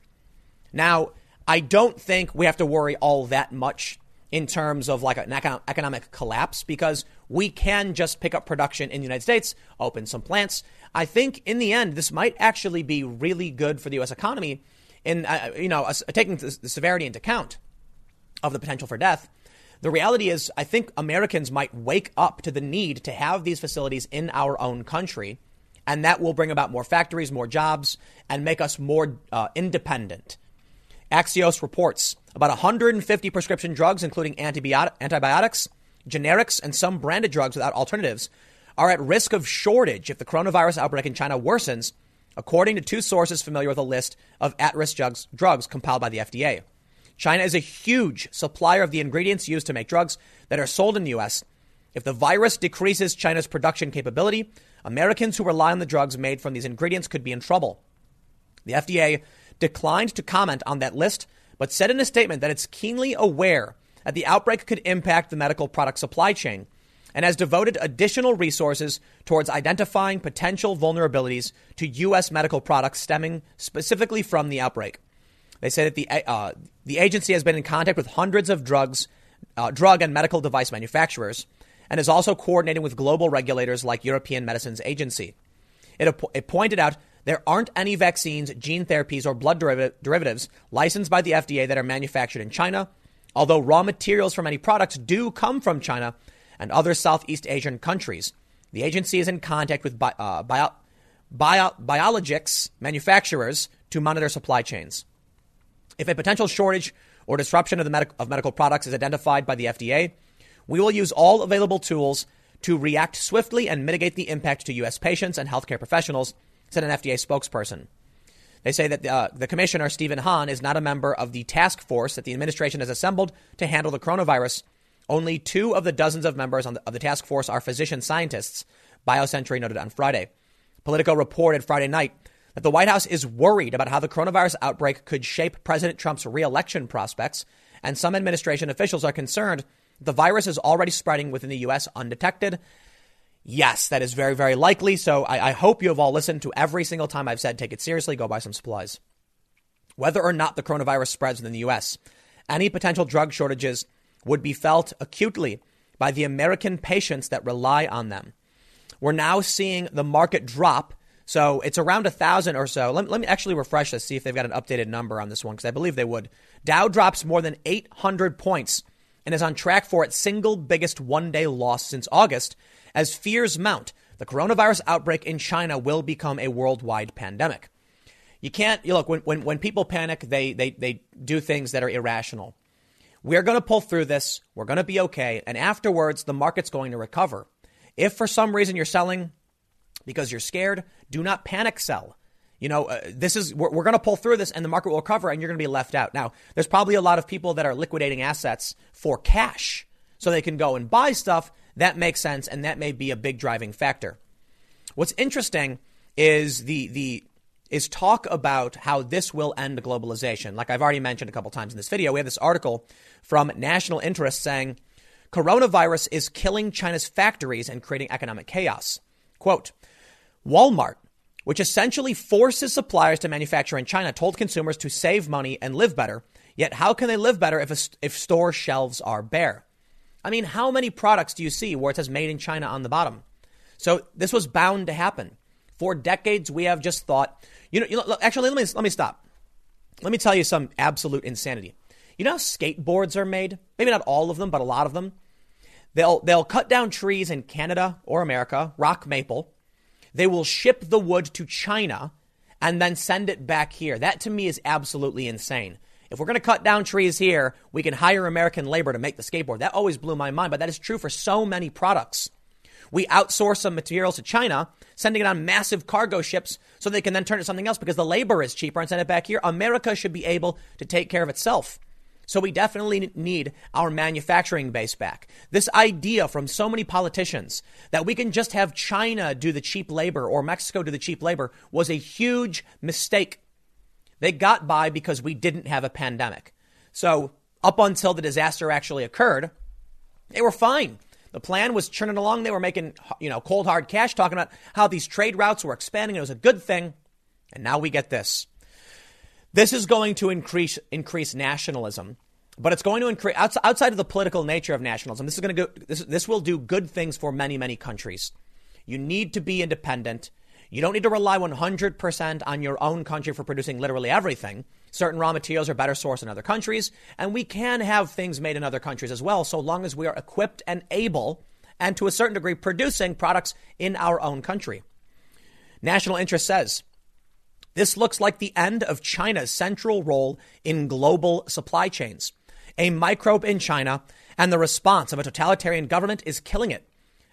Now, I don't think we have to worry all that much in terms of like an economic collapse because we can just pick up production in the United States, open some plants. I think in the end, this might actually be really good for the U.S. economy in, uh, you know, uh, taking the, severity into account of the potential for death. The reality is, I think Americans might wake up to the need to have these facilities in our own country, and that will bring about more factories, more jobs, and make us more uh, independent. Axios reports about 150 prescription drugs, including antibiotics, generics, and some branded drugs without alternatives, are at risk of shortage if the coronavirus outbreak in China worsens, according to two sources familiar with a list of at risk drugs, drugs compiled by the FDA. China is a huge supplier of the ingredients used to make drugs that are sold in the U.S. If the virus decreases China's production capability, Americans who rely on the drugs made from these ingredients could be in trouble. The FDA declined to comment on that list, but said in a statement that it's keenly aware that the outbreak could impact the medical product supply chain and has devoted additional resources towards identifying potential vulnerabilities to U.S. medical products stemming specifically from the outbreak. They say that the, uh, the agency has been in contact with hundreds of drugs, uh, drug and medical device manufacturers and is also coordinating with global regulators like European Medicines Agency. It, it pointed out there aren't any vaccines, gene therapies, or blood derivatives licensed by the FDA that are manufactured in China, although raw materials for many products do come from China and other Southeast Asian countries. The agency is in contact with uh, bio, bio- biologics manufacturers to monitor supply chains. If a potential shortage or disruption of, the medic- of medical products is identified by the FDA, we will use all available tools to react swiftly and mitigate the impact to U.S. patients and healthcare professionals, said an FDA spokesperson. They say that uh, the commissioner, Stephen Hahn, is not a member of the task force that the administration has assembled to handle the coronavirus. Only two of the dozens of members the, of the task force are physician scientists, BioCentury noted on Friday. Politico reported Friday night that the White House is worried about how the coronavirus outbreak could shape President Trump's reelection prospects, and some administration officials are concerned the virus is already spreading within the U.S. undetected. Yes, that is very, very likely. So I, I, hope you have all listened to every single time I've said take it seriously, go buy some supplies. Whether or not the coronavirus spreads within the U.S., any potential drug shortages would be felt acutely by the American patients that rely on them. We're now seeing the market drop. So it's around a thousand or so. Let, let me actually refresh this, see if they've got an updated number on this one, because I believe they would. Dow drops more than 800 points and is on track for its single biggest one day loss since August as fears mount. The coronavirus outbreak in China will become a worldwide pandemic. You can't, you look, when, when, when people panic, they, they, they do things that are irrational. We're going to pull through this. We're going to be okay. And afterwards, the market's going to recover. If for some reason you're selling because you're scared, do not panic sell. You know, uh, this is, we're, we're going to pull through this and the market will recover and you're going to be left out. Now, there's probably a lot of people that are liquidating assets for cash so they can go and buy stuff. That makes sense. And that may be a big driving factor. What's interesting is the, the, is talk about how this will end globalization. Like I've already mentioned a couple times in this video, we have this article from National Interest saying coronavirus is killing China's factories and creating economic chaos. Quote, Walmart which essentially forces suppliers to manufacture in China, told consumers to save money and live better. Yet, how can they live better if, a, if store shelves are bare? I mean, how many products do you see where it says made in China on the bottom? So, this was bound to happen. For decades, we have just thought, you know, you know actually, let me, let me stop. Let me tell you some absolute insanity. You know how skateboards are made? Maybe not all of them, but a lot of them. They'll, they'll cut down trees in Canada or America, rock maple, they will ship the wood to China and then send it back here. That to me is absolutely insane. If we're going to cut down trees here, we can hire American labor to make the skateboard. That always blew my mind, but that is true for so many products. We outsource some materials to China, sending it on massive cargo ships so they can then turn it to something else because the labor is cheaper and send it back here. America should be able to take care of itself. So we definitely need our manufacturing base back. This idea from so many politicians that we can just have China do the cheap labor or Mexico do the cheap labor was a huge mistake. They got by because we didn't have a pandemic. So up until the disaster actually occurred, they were fine. The plan was churning along. They were making, you know, cold hard cash, talking about how these trade routes were expanding. It was a good thing. And now we get this. This is going to increase increase nationalism, but it's going to increase outside of the political nature of nationalism. This is going to go. This this will do good things for many many countries. You need to be independent. You don't need to rely 100% on your own country for producing literally everything. Certain raw materials are better sourced in other countries, and we can have things made in other countries as well, so long as we are equipped and able, and to a certain degree, producing products in our own country. National Interest says this looks like the end of China's central role in global supply chains. A microbe in China and the response of a totalitarian government is killing it.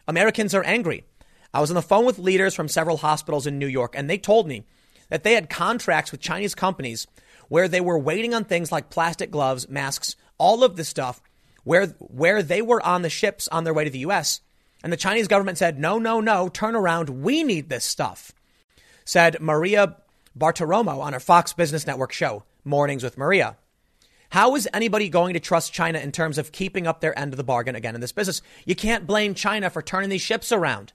Americans are angry. I was on the phone with leaders from several hospitals in New York, and they told me that they had contracts with Chinese companies where they were waiting on things like plastic gloves, masks, all of this stuff, where, where they were on the ships on their way to the U.S. And the Chinese government said, no, no, no, turn around. We need this stuff. Said Maria Bartiromo on her Fox Business Network show, Mornings with Maria. How is anybody going to trust China in terms of keeping up their end of the bargain again in this business? You can't blame China for turning these ships around.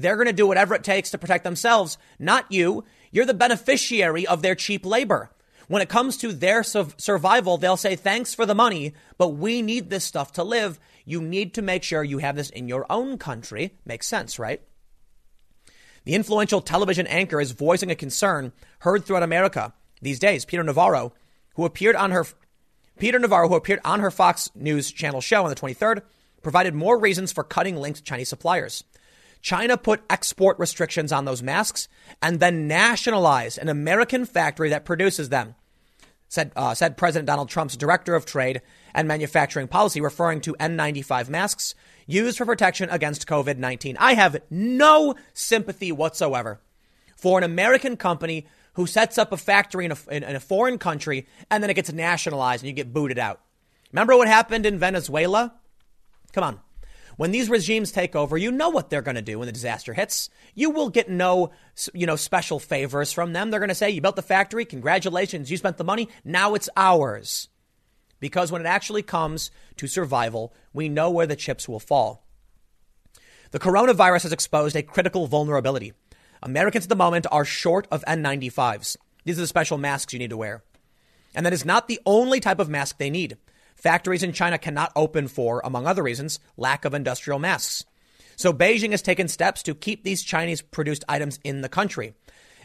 They're going to do whatever it takes to protect themselves, not you. You're the beneficiary of their cheap labor. When it comes to their su- survival, they'll say, thanks for the money, but we need this stuff to live. You need to make sure you have this in your own country. Makes sense, right? The influential television anchor is voicing a concern heard throughout America these days. Peter Navarro, who appeared on her Peter Navarro, who appeared on her Fox News channel show on the 23rd, provided more reasons for cutting links to Chinese suppliers. China put export restrictions on those masks and then nationalized an American factory that produces them, said, uh, said President Donald Trump's director of trade and manufacturing policy, referring to N95 masks used for protection against COVID 19. I have no sympathy whatsoever for an American company who sets up a factory in a, in, in a foreign country and then it gets nationalized and you get booted out. Remember what happened in Venezuela? Come on. When these regimes take over, you know what they're going to do when the disaster hits. You will get no, you know, special favors from them. They're going to say, "You built the factory, congratulations, you spent the money, now it's ours." Because when it actually comes to survival, we know where the chips will fall. The coronavirus has exposed a critical vulnerability. Americans at the moment are short of N95s. These are the special masks you need to wear. And that is not the only type of mask they need. Factories in China cannot open for, among other reasons, lack of industrial masks. So Beijing has taken steps to keep these Chinese produced items in the country.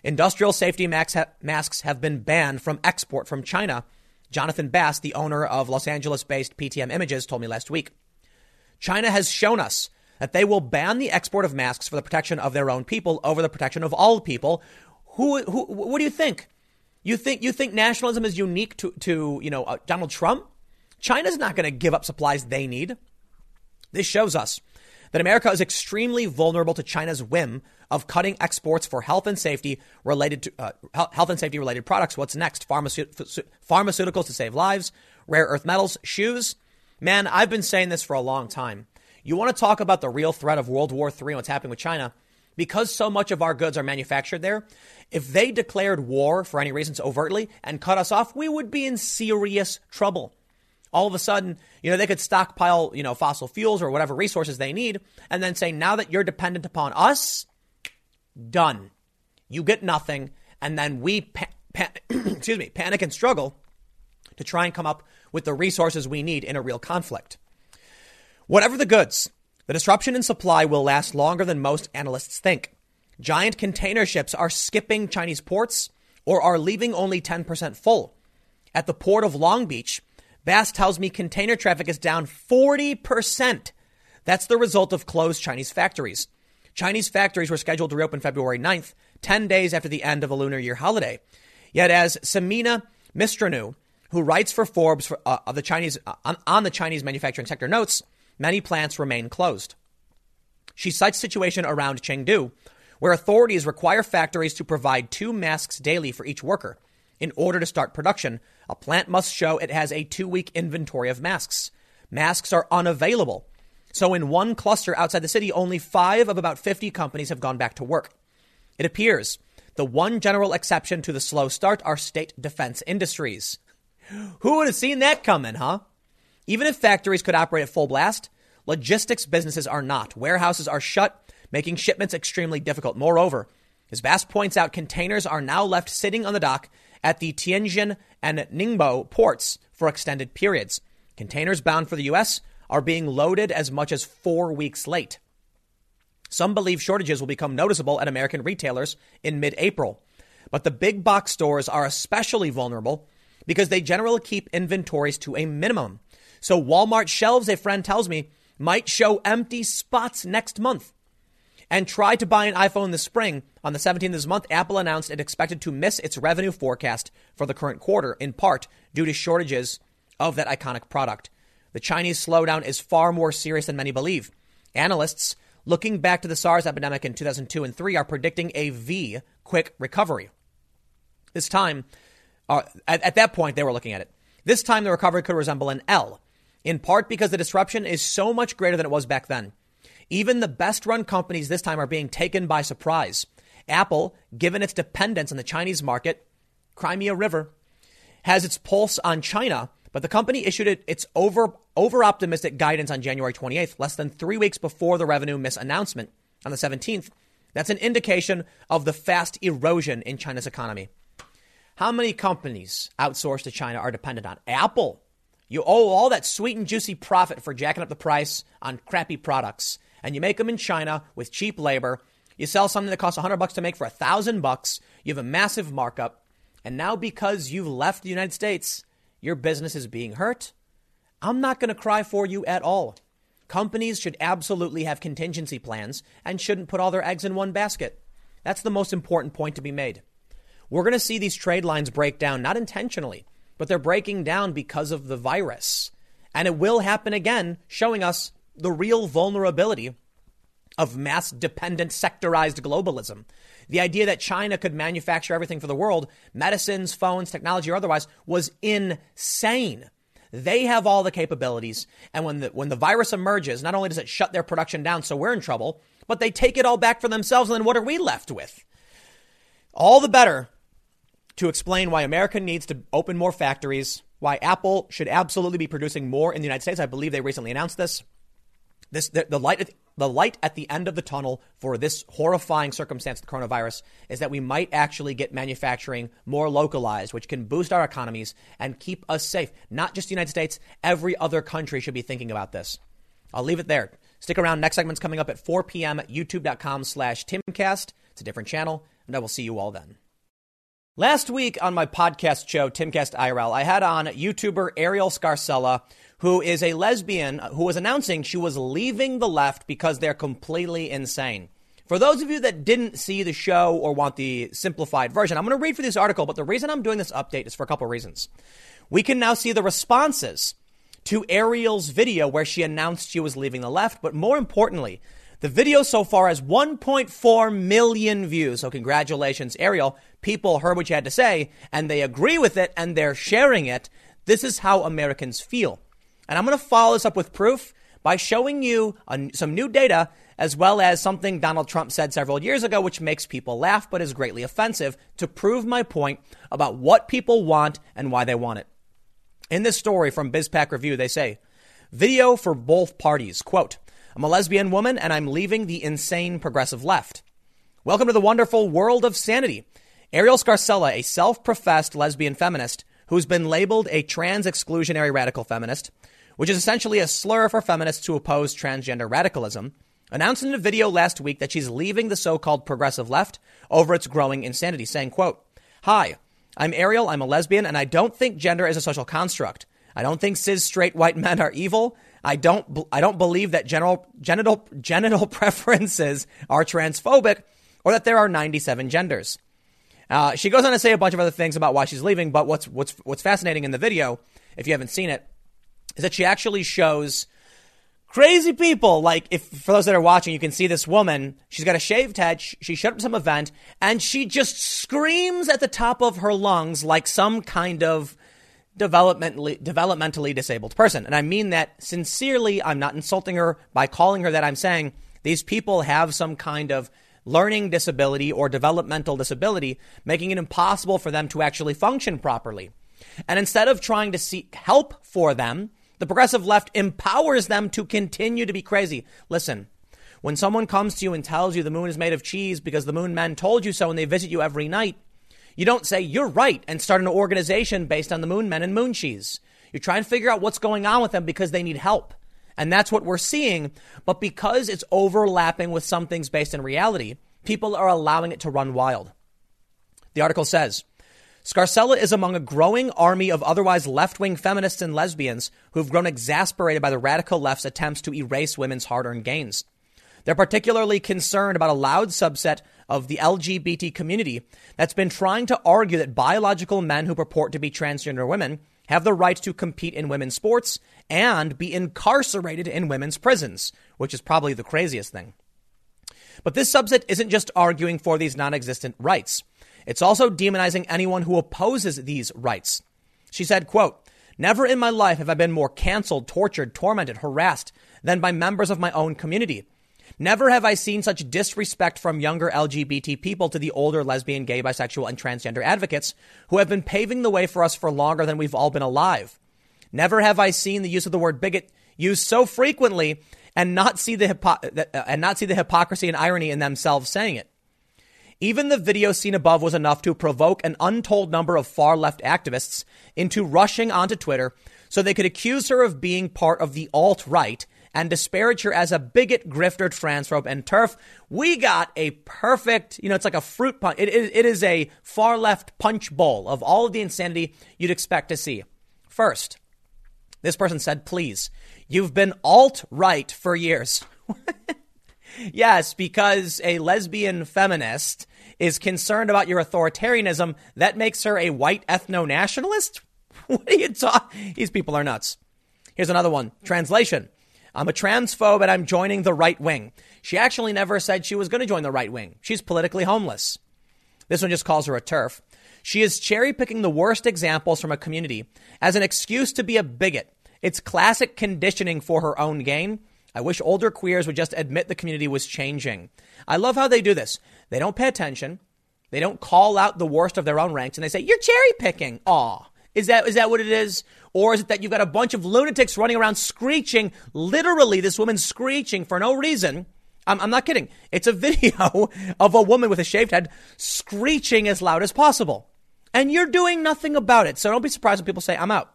Industrial safety masks have been banned from export from China. Jonathan Bass, the owner of Los Angeles based PTM Images, told me last week. China has shown us that they will ban the export of masks for the protection of their own people over the protection of all people. Who, who what do you think? You think you think nationalism is unique to to you know uh, Donald Trump? China's not going to give up supplies they need. This shows us that America is extremely vulnerable to China's whim of cutting exports for health and safety related to uh, health and safety related products. What's next? Pharmace- pharmaceuticals to save lives, rare earth metals, shoes. Man, I've been saying this for a long time. You want to talk about the real threat of World War III and what's happening with China? Because so much of our goods are manufactured there, if they declared war for any reasons overtly and cut us off, we would be in serious trouble. All of a sudden, you know, they could stockpile, you know, fossil fuels or whatever resources they need and then say, now that you're dependent upon us, done. You get nothing. And then we, pa- pa- excuse me, panic and struggle to try and come up with the resources we need in a real conflict. Whatever the goods, the disruption in supply will last longer than most analysts think. Giant container ships are skipping Chinese ports or are leaving only 10% full. At the port of Long Beach, Bass tells me container traffic is down 40%. That's the result of closed Chinese factories. Chinese factories were scheduled to reopen February 9th, 10 days after the end of a Lunar Year holiday. Yet, as Simina Mistreanu, who writes for Forbes for, uh, of the Chinese, uh, on, on the Chinese manufacturing sector, notes, many plants remain closed. She cites situation around Chengdu, where authorities require factories to provide two masks daily for each worker. In order to start production, a plant must show it has a two week inventory of masks. Masks are unavailable. So, in one cluster outside the city, only five of about 50 companies have gone back to work. It appears the one general exception to the slow start are state defense industries. Who would have seen that coming, huh? Even if factories could operate at full blast, logistics businesses are not. Warehouses are shut, making shipments extremely difficult. Moreover, as Bass points out, containers are now left sitting on the dock at the Tianjin and Ningbo ports for extended periods. Containers bound for the U.S. are being loaded as much as four weeks late. Some believe shortages will become noticeable at American retailers in mid April. But the big box stores are especially vulnerable because they generally keep inventories to a minimum. So Walmart shelves, a friend tells me, might show empty spots next month. And try to buy an iPhone this spring. On the 17th of this month, Apple announced it expected to miss its revenue forecast for the current quarter, in part due to shortages of that iconic product. The Chinese slowdown is far more serious than many believe. Analysts, looking back to the SARS epidemic in 2002 and 3, are predicting a V quick recovery. This time, uh, at, at that point, they were looking at it. This time, the recovery could resemble an L in part because the disruption is so much greater than it was back then. Even the best run companies this time are being taken by surprise. Apple, given its dependence on the Chinese market, Crimea River, has its pulse on China, but the company issued its over over optimistic guidance on January 28th, less than three weeks before the revenue miss announcement on the 17th. That's an indication of the fast erosion in China's economy. How many companies outsourced to China are dependent on Apple? You owe all that sweet and juicy profit for jacking up the price on crappy products, and you make them in China with cheap labor. You sell something that costs 100 bucks to make for 1000 bucks. You have a massive markup. And now because you've left the United States, your business is being hurt. I'm not going to cry for you at all. Companies should absolutely have contingency plans and shouldn't put all their eggs in one basket. That's the most important point to be made. We're going to see these trade lines break down, not intentionally, but they're breaking down because of the virus. And it will happen again, showing us the real vulnerability of mass dependent sectorized globalism. The idea that China could manufacture everything for the world, medicines, phones, technology, or otherwise, was insane. They have all the capabilities. And when the, when the virus emerges, not only does it shut their production down, so we're in trouble, but they take it all back for themselves. And then what are we left with? All the better to explain why America needs to open more factories, why Apple should absolutely be producing more in the United States. I believe they recently announced this. This the, the light the light at the end of the tunnel for this horrifying circumstance, the coronavirus, is that we might actually get manufacturing more localized, which can boost our economies and keep us safe. Not just the United States, every other country should be thinking about this. I'll leave it there. Stick around. Next segment's coming up at 4 p.m. at youtube.com slash timcast. It's a different channel, and I will see you all then. Last week on my podcast show, Timcast IRL, I had on YouTuber Ariel Scarcella, who is a lesbian who was announcing she was leaving the left because they're completely insane. For those of you that didn't see the show or want the simplified version, I'm going to read for this article, but the reason I'm doing this update is for a couple reasons. We can now see the responses to Ariel's video where she announced she was leaving the left, but more importantly, the video so far has 1.4 million views. So congratulations, Ariel. People heard what you had to say and they agree with it and they're sharing it. This is how Americans feel. And I'm going to follow this up with proof by showing you some new data as well as something Donald Trump said several years ago, which makes people laugh but is greatly offensive to prove my point about what people want and why they want it. In this story from BizPac Review, they say, video for both parties. Quote, I'm a lesbian woman and I'm leaving the insane progressive left. Welcome to the wonderful world of sanity. Ariel Scarcella, a self professed lesbian feminist who's been labeled a trans exclusionary radical feminist, which is essentially a slur for feminists who oppose transgender radicalism, announced in a video last week that she's leaving the so-called progressive left over its growing insanity, saying, quote, Hi, I'm Ariel, I'm a lesbian, and I don't think gender is a social construct. I don't think cis straight white men are evil. I don't I don't believe that general genital genital preferences are transphobic or that there are 97 genders. Uh, she goes on to say a bunch of other things about why she's leaving, but what's what's what's fascinating in the video, if you haven't seen it, is that she actually shows crazy people. Like, if for those that are watching, you can see this woman. She's got a shaved head. She showed up to some event, and she just screams at the top of her lungs like some kind of developmentally developmentally disabled person. And I mean that sincerely. I'm not insulting her by calling her that. I'm saying these people have some kind of learning disability or developmental disability, making it impossible for them to actually function properly. And instead of trying to seek help for them, the progressive left empowers them to continue to be crazy. Listen, when someone comes to you and tells you the moon is made of cheese because the moon men told you so and they visit you every night, you don't say, you're right, and start an organization based on the moon men and moon cheese. You try and figure out what's going on with them because they need help. And that's what we're seeing. But because it's overlapping with some things based in reality, people are allowing it to run wild. The article says, Scarcella is among a growing army of otherwise left wing feminists and lesbians who've grown exasperated by the radical left's attempts to erase women's hard earned gains. They're particularly concerned about a loud subset of the LGBT community that's been trying to argue that biological men who purport to be transgender women have the right to compete in women's sports and be incarcerated in women's prisons, which is probably the craziest thing. But this subset isn't just arguing for these non existent rights. It's also demonizing anyone who opposes these rights. She said, quote, Never in my life have I been more canceled, tortured, tormented, harassed than by members of my own community. Never have I seen such disrespect from younger LGBT people to the older lesbian, gay, bisexual, and transgender advocates who have been paving the way for us for longer than we've all been alive. Never have I seen the use of the word bigot used so frequently and not see the hypo- and not see the hypocrisy and irony in themselves saying it. Even the video seen above was enough to provoke an untold number of far left activists into rushing onto Twitter so they could accuse her of being part of the alt right and disparage her as a bigot, grifter, transphobe, and TERF. We got a perfect, you know, it's like a fruit punch. It, it, it is a far left punch bowl of all of the insanity you'd expect to see. First, This person said, please, you've been alt right for years. yes, because a lesbian feminist is concerned about your authoritarianism, that makes her a white ethno nationalist? What are you talking? These people are nuts. Here's another one. Translation. I'm a transphobe and I'm joining the right wing. She actually never said she was going to join the right wing. She's politically homeless. This one just calls her a TERF. She is cherry picking the worst examples from a community as an excuse to be a bigot. It's classic conditioning for her own gain. I wish older queers would just admit the community was changing. I love how they do this. They don't pay attention. They don't call out the worst of their own ranks and they say, You're cherry picking. Aw. Is that, is that what it is? Or is it that you've got a bunch of lunatics running around screeching, literally, this woman screeching for no reason? I'm, I'm not kidding. It's a video of a woman with a shaved head screeching as loud as possible. And you're doing nothing about it. So don't be surprised when people say, I'm out.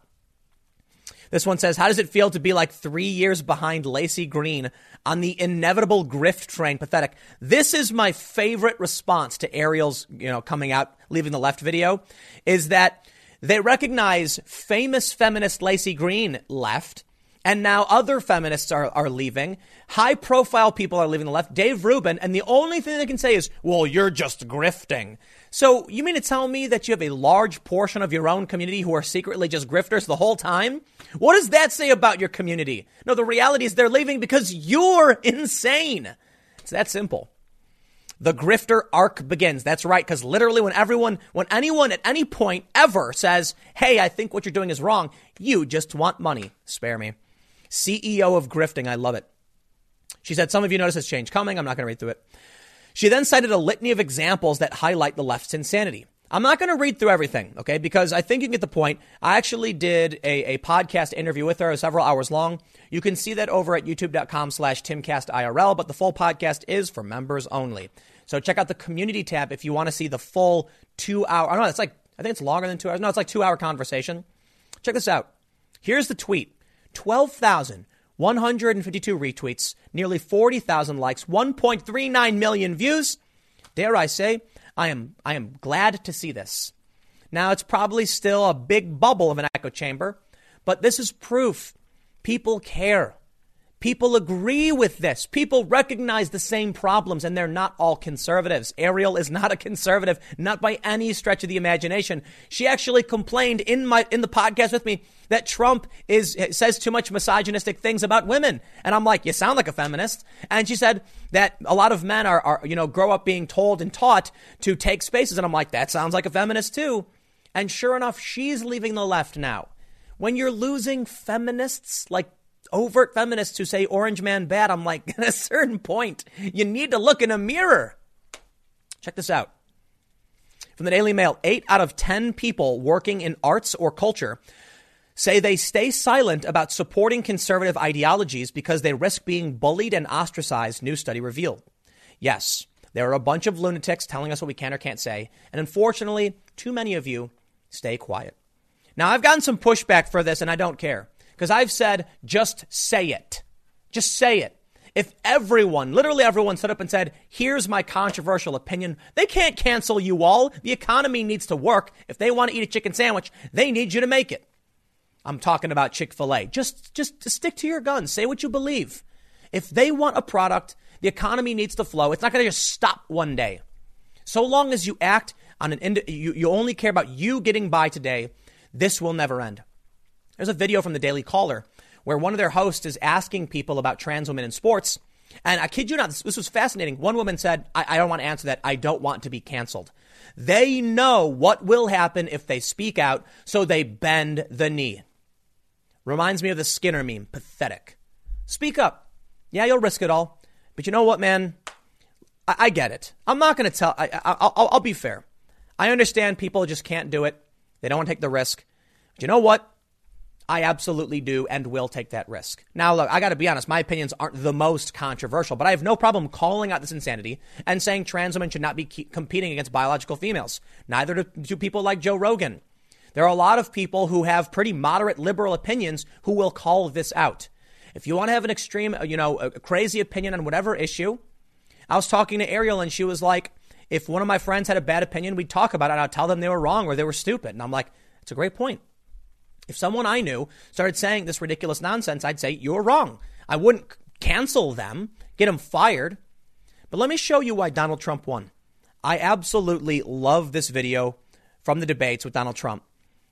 This one says, How does it feel to be like three years behind Laci Green on the inevitable grift train? Pathetic. This is my favorite response to Ariel's, you know, coming out, leaving the left video, is that they recognize famous feminist Laci Green left. And now other feminists are, are leaving. High profile people are leaving the left. Dave Rubin. And the only thing they can say is, well, you're just grifting. So you mean to tell me that you have a large portion of your own community who are secretly just grifters the whole time? What does that say about your community? No, the reality is they're leaving because you're insane. It's that simple. The grifter arc begins. That's right, because literally when everyone, when anyone at any point ever says, hey, I think what you're doing is wrong, you just want money. Spare me. CEO of grifting. I love it. She said, some of you notice this change coming. I'm not going to read through it. She then cited a litany of examples that highlight the left's insanity. I'm not going to read through everything, okay, because I think you get the point. I actually did a, a podcast interview with her, several hours long. You can see that over at youtube.com slash timcastirl, but the full podcast is for members only. So check out the community tab if you want to see the full two hour. I don't know. It's like, I think it's longer than two hours. No, it's like two hour conversation. Check this out. Here's the tweet 12,152 retweets, nearly 40,000 likes, 1.39 million views. Dare I say, I am, I am glad to see this. Now, it's probably still a big bubble of an echo chamber, but this is proof people care. People agree with this. People recognize the same problems and they're not all conservatives. Ariel is not a conservative, not by any stretch of the imagination. She actually complained in my, in the podcast with me that Trump is, says too much misogynistic things about women. And I'm like, you sound like a feminist. And she said that a lot of men are, are, you know, grow up being told and taught to take spaces. And I'm like, that sounds like a feminist too. And sure enough, she's leaving the left now. When you're losing feminists like overt feminists who say Orange Man bad, I'm like, at a certain point, you need to look in a mirror. Check this out. From the Daily Mail, eight out of 10 people working in arts or culture say they stay silent about supporting conservative ideologies because they risk being bullied and ostracized, new study revealed. Yes, there are a bunch of lunatics telling us what we can or can't say, and unfortunately, too many of you stay quiet. Now, I've gotten some pushback for this, and I don't care. Because I've said, just say it. Just say it. If everyone, literally everyone, stood up and said, here's my controversial opinion, they can't cancel you all. The economy needs to work. If they want to eat a chicken sandwich, they need you to make it. I'm talking about Chick fil A. Just, just stick to your guns. Say what you believe. If they want a product, the economy needs to flow. It's not going to just stop one day. So long as you act on an, you, you only care about you getting by today, this will never end. There's a video from the Daily Caller where one of their hosts is asking people about trans women in sports. And I kid you not, this, this was fascinating. One woman said, I, I don't want to answer that. I don't want to be canceled. They know what will happen if they speak out, so they bend the knee. Reminds me of the Skinner meme. Pathetic. Speak up. Yeah, you'll risk it all. But you know what, man? I, I get it. I'm not going to tell. I, will be fair. I understand people just can't do it. They don't want to take the risk. But you know what? I absolutely do and will take that risk. Now, look, I got to be honest, my opinions aren't the most controversial, but I have no problem calling out this insanity and saying trans women should not be competing against biological females. Neither do, people like Joe Rogan. There are a lot of people who have pretty moderate liberal opinions who will call this out. If you want to have an extreme, uh, you know, a crazy opinion on whatever issue, I was talking to Ariel and she was like, if one of my friends had a bad opinion, we'd talk about it. I'd tell them they were wrong or they were stupid. And I'm like, it's a great point. If someone I knew started saying this ridiculous nonsense, I'd say, You're wrong. I wouldn't cancel them, get them fired. But let me show you why Donald Trump won. I absolutely love this video from the debates with Donald Trump.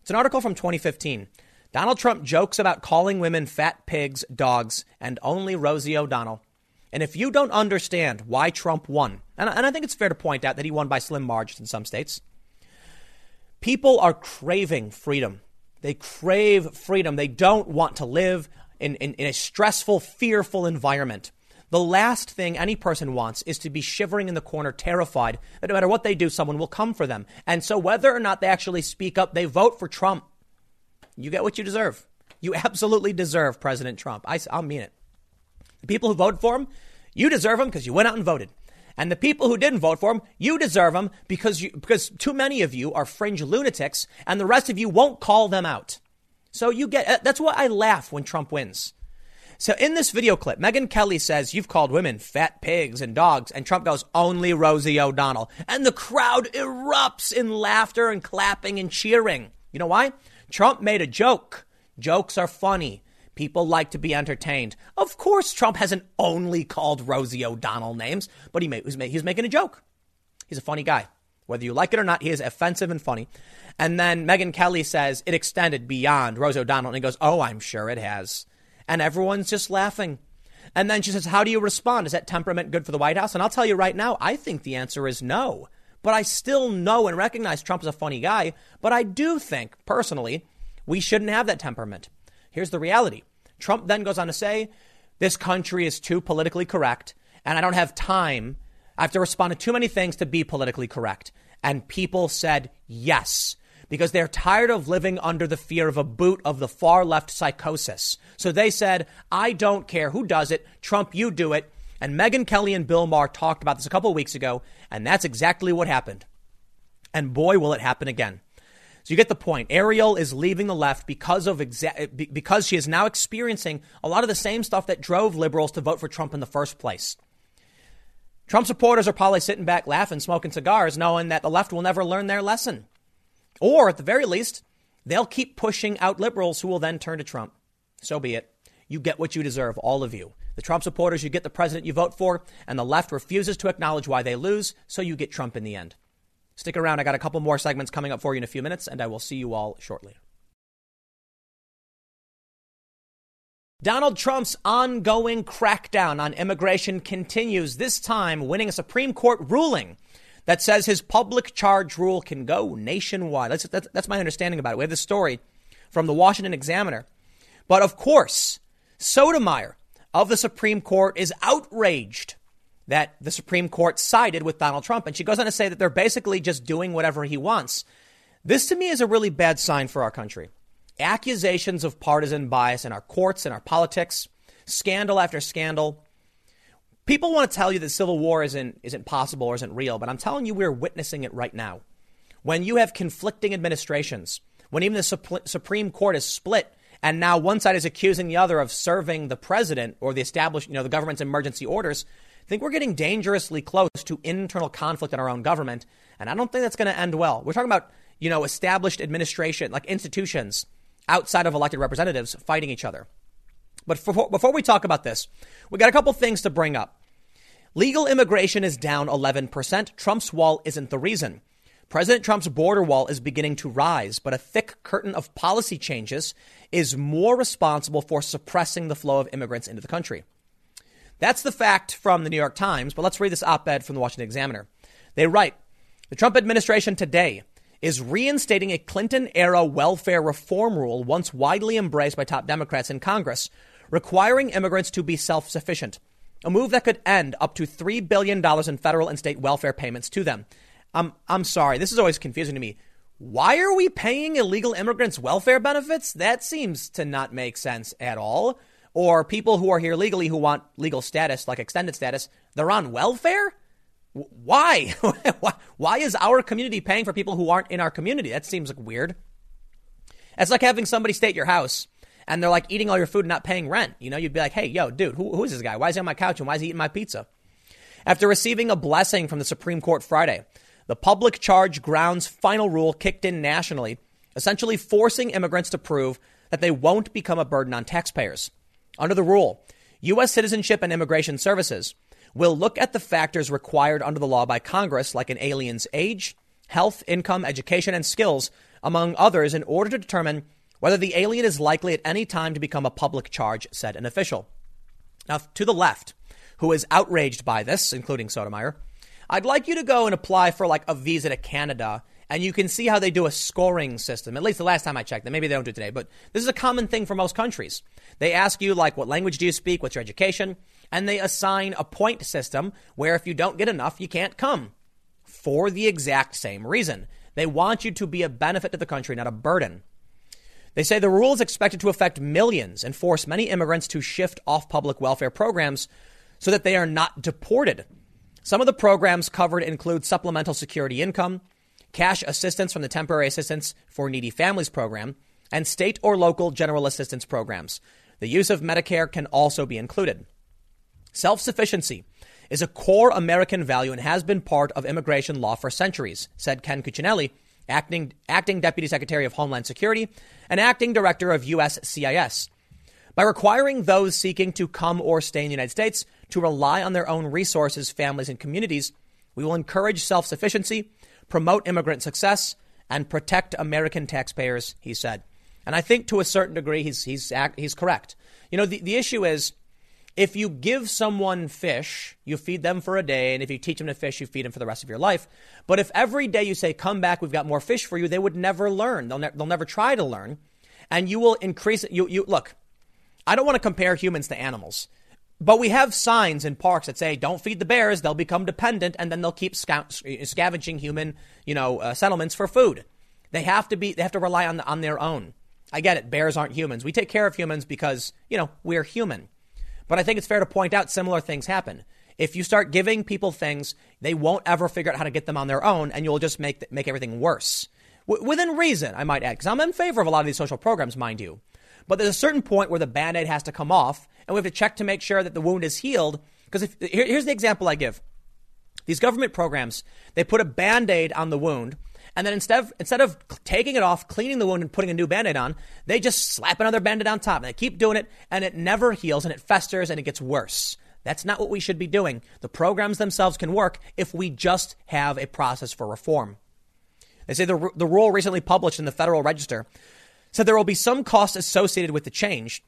It's an article from 2015. Donald Trump jokes about calling women fat pigs, dogs, and only Rosie O'Donnell. And if you don't understand why Trump won, and, I think it's fair to point out that he won by slim margins in some states, people are craving freedom. They crave freedom. They don't want to live in, in, in a stressful, fearful environment. The last thing any person wants is to be shivering in the corner, terrified that no matter what they do, someone will come for them. And so, whether or not they actually speak up, they vote for Trump. You get what you deserve. You absolutely deserve President Trump. I, I'll mean it. The people who voted for him, you deserve him because you went out and voted. And the people who didn't vote for him, you deserve them because you, because too many of you are fringe lunatics and the rest of you won't call them out. So you get, uh, that's why I laugh when Trump wins. So in this video clip, Megyn Kelly says, You've called women fat pigs and dogs. And Trump goes, Only Rosie O'Donnell. And the crowd erupts in laughter and clapping and cheering. You know why? Trump made a joke. Jokes are funny. People like to be entertained. Of course, Trump hasn't only called Rosie O'Donnell names, but he made, he's making a joke. He's a funny guy. Whether you like it or not, he is offensive and funny. And then Megyn Kelly says it extended beyond Rosie O'Donnell. And he goes, Oh, I'm sure it has and everyone's just laughing. And then she says, How do you respond? Is that temperament good for the White House? And I'll tell you right now, I think the answer is no. But I still know and recognize Trump is a funny guy. But I do think, personally, we shouldn't have that temperament. Here's the reality Trump then goes on to say, This country is too politically correct, and I don't have time. I have to respond to too many things to be politically correct. And people said yes because they're tired of living under the fear of a boot of the far left psychosis. So they said, I don't care who does it. Trump, you do it. And Megyn Kelly and Bill Maher talked about this a couple of weeks ago, and that's exactly what happened. And boy, will it happen again. So you get the point. Ariel is leaving the left because of exa- because she is now experiencing a lot of the same stuff that drove liberals to vote for Trump in the first place. Trump supporters are probably sitting back laughing, smoking cigars, knowing that the left will never learn their lesson. Or at the very least, they'll keep pushing out liberals who will then turn to Trump. So be it. You get what you deserve, all of you. The Trump supporters, you get the president you vote for, and the left refuses to acknowledge why they lose, so you get Trump in the end. Stick around. I got a couple more segments coming up for you in a few minutes, and I will see you all shortly. Donald Trump's ongoing crackdown on immigration continues, this time winning a Supreme Court ruling that says his public charge rule can go nationwide. That's, that's, that's my understanding about it. We have the story from the Washington Examiner. But of course, Sotomayor of the Supreme Court is outraged that the Supreme Court sided with Donald Trump. And she goes on to say that they're basically just doing whatever he wants. This to me is a really bad sign for our country. Accusations of partisan bias in our courts and our politics, scandal after scandal, People want to tell you that civil war isn't, isn't possible or isn't real, but I'm telling you we're witnessing it right now. When you have conflicting administrations, when even the Supreme Court is split, and now one side is accusing the other of serving the president or the established, you know, the government's emergency orders, think we're getting dangerously close to internal conflict in our own government, and I don't think that's going to end well. We're talking about, you know, established administration, like institutions outside of elected representatives fighting each other. But for, before we talk about this, we got a couple things to bring up. Legal immigration is down 11%. Trump's wall isn't the reason. President Trump's border wall is beginning to rise, but a thick curtain of policy changes is more responsible for suppressing the flow of immigrants into the country. That's the fact from the New York Times, but let's read this op ed from the Washington Examiner. They write The Trump administration today is reinstating a Clinton era welfare reform rule once widely embraced by top Democrats in Congress, requiring immigrants to be self sufficient a move that could end up to $3 billion in federal and state welfare payments to them. Um, I'm sorry, this is always confusing to me. Why are we paying illegal immigrants welfare benefits? That seems to not make sense at all. Or people who are here legally who want legal status, like extended status, they're on welfare? Why? Why is our community paying for people who aren't in our community? That seems like weird. It's like having somebody stay at your house and they're like eating all your food and not paying rent. You know, you'd be like, hey, yo, dude, who, who is this guy? Why is he on my couch and why is he eating my pizza? After receiving a blessing from the Supreme Court Friday, the public charge grounds final rule kicked in nationally. essentially forcing immigrants to prove that they won't become a burden on taxpayers. Under the rule, U.S. Citizenship and Immigration Services will look at the factors required under the law by Congress, like an alien's age, health, income, education, and skills, among others, in order to determine whether the alien is likely at any time to become a public charge, said an official. Now, to the left, who is outraged by this, including Sotomayor, I'd like you to go and apply for like a visa to Canada and you can see how they do a scoring system. At least the last time I checked, maybe they don't do today, but this is a common thing for most countries. They ask you like, what language do you speak? What's your education? And they assign a point system where if you don't get enough, you can't come for the exact same reason. They want you to be a benefit to the country, not a burden. They say the rule is expected to affect millions and force many immigrants to shift off public welfare programs so that they are not deported. Some of the programs covered include supplemental security income, cash assistance from the Temporary Assistance for Needy Families program, and state or local general assistance programs. The use of Medicare can also be included. Self sufficiency is a core American value and has been part of immigration law for centuries, said Ken Cuccinelli, acting, acting Deputy Secretary of Homeland Security and acting Director of USCIS. By requiring those seeking to come or stay in the United States to rely on their own resources, families, and communities, we will encourage self sufficiency, promote immigrant success, and protect American taxpayers, he said. And I think to a certain degree, he's, he's, he's correct. You know, the, the issue is if you give someone fish, you feed them for a day, and if you teach them to fish, you feed them for the rest of your life. But if every day you say, come back, we've got more fish for you, they would never learn. They'll, ne- they'll never try to learn. And you will increase it. You, you, look, I don't want to compare humans to animals, but we have signs in parks that say, don't feed the bears, they'll become dependent, and then they'll keep scavenging human, you know, uh, settlements for food. They have to be, they have to rely on, on their own. I get it. Bears aren't humans. We take care of humans because, you know, we're human. But I think it's fair to point out similar things happen. If you start giving people things, they won't ever figure out how to get them on their own, and you'll just make, make everything worse. W- within reason, I might add, because I'm in favor of a lot of these social programs, mind you. But there's a certain point where the band aid has to come off, and we have to check to make sure that the wound is healed. Because here, here's the example I give these government programs, they put a band aid on the wound and then instead of, instead of taking it off, cleaning the wound, and putting a new band-aid on, they just slap another band-aid on top. And they keep doing it, and it never heals, and it festers, and it gets worse. That's not what we should be doing. The programs themselves can work if we just have a process for reform. They say the, the rule recently published in the Federal Register said there will be some costs associated with the change,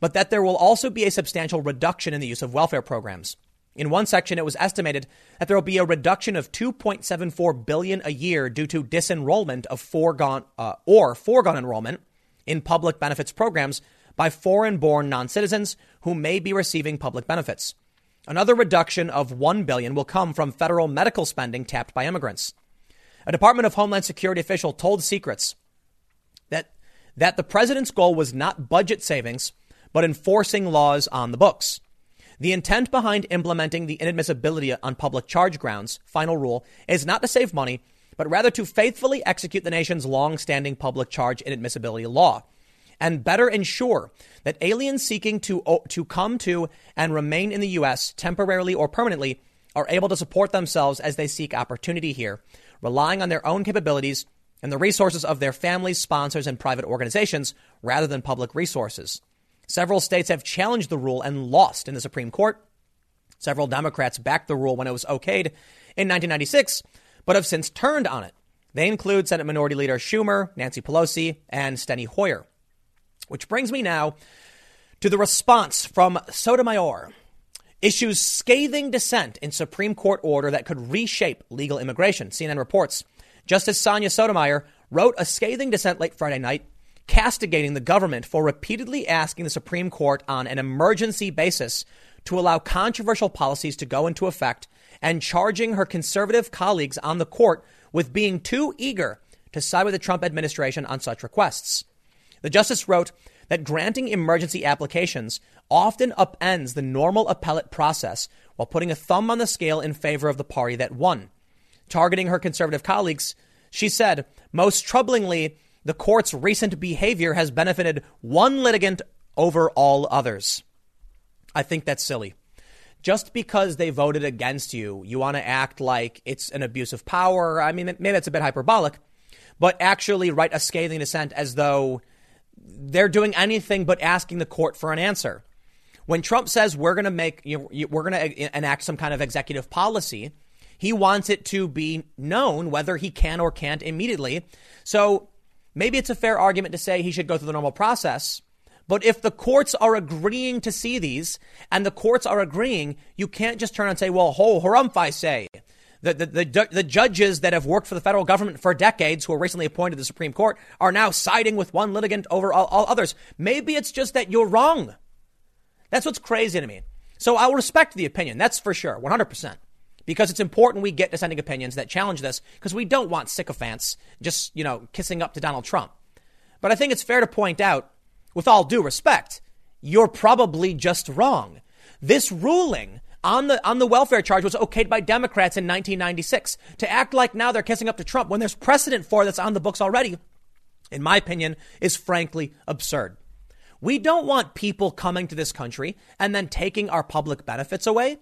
but that there will also be a substantial reduction in the use of welfare programs. In one section, it was estimated that there will be a reduction of 2.74 billion a year due to disenrollment of foregone uh, or foregone enrollment in public benefits programs by foreign-born non-citizens who may be receiving public benefits. Another reduction of 1 billion will come from federal medical spending tapped by immigrants. A Department of Homeland Security official told Secrets that the president's goal was not budget savings, but enforcing laws on the books. The intent behind implementing the inadmissibility on public charge grounds, final rule, is not to save money, but rather to faithfully execute the nation's long-standing public charge inadmissibility law and better ensure that aliens seeking to, to come to and remain in the U.S. temporarily or permanently are able to support themselves as they seek opportunity here, relying on their own capabilities and the resources of their families, sponsors, and private organizations rather than public resources. Several states have challenged the rule and lost in the Supreme Court. Several Democrats backed the rule when it was okayed in 1996, but have since turned on it. They include Senate Minority Leader Schumer, Nancy Pelosi, and Steny Hoyer. Which brings me now to the response from Sotomayor. Issues scathing dissent in Supreme Court order that could reshape legal immigration. CNN reports Justice Sonia Sotomayor wrote a scathing dissent late Friday night castigating the government for repeatedly asking the Supreme Court on an emergency basis to allow controversial policies to go into effect and charging her conservative colleagues on the court with being too eager to side with the Trump administration on such requests. The justice wrote that granting emergency applications often upends the normal appellate process while putting a thumb on the scale in favor of the party that won. Targeting her conservative colleagues, she said, most troublingly, the court's recent behavior has benefited one litigant over all others. I think that's silly. Just because they voted against you, you want to act like it's an abuse of power. I mean, maybe that's a bit hyperbolic, but actually write a scathing dissent as though they're doing anything but asking the court for an answer. When Trump says we're going to make, you know, we're going to enact some kind of executive policy, he wants it to be known whether he can or can't immediately. So maybe it's a fair argument to say he should go through the normal process. But if the courts are agreeing to see these and the courts are agreeing, you can't just turn and say, well, ho, harumph, say. The, the, the, the, judges that have worked for the federal government for decades, who were recently appointed to the Supreme Court, are now siding with one litigant over all, all others. Maybe it's just that you're wrong. That's what's crazy to me. So I'll respect the opinion. That's for sure, 100%. Because it's important we get dissenting opinions that challenge this, because we don't want sycophants just, you know, kissing up to Donald Trump. But I think it's fair to point out, with all due respect, you're probably just wrong. This ruling on the on the welfare charge was okayed by Democrats in 1996. To act like now they're kissing up to Trump when there's precedent for that's on the books already, in my opinion, is frankly absurd. We don't want people coming to this country and then taking our public benefits away.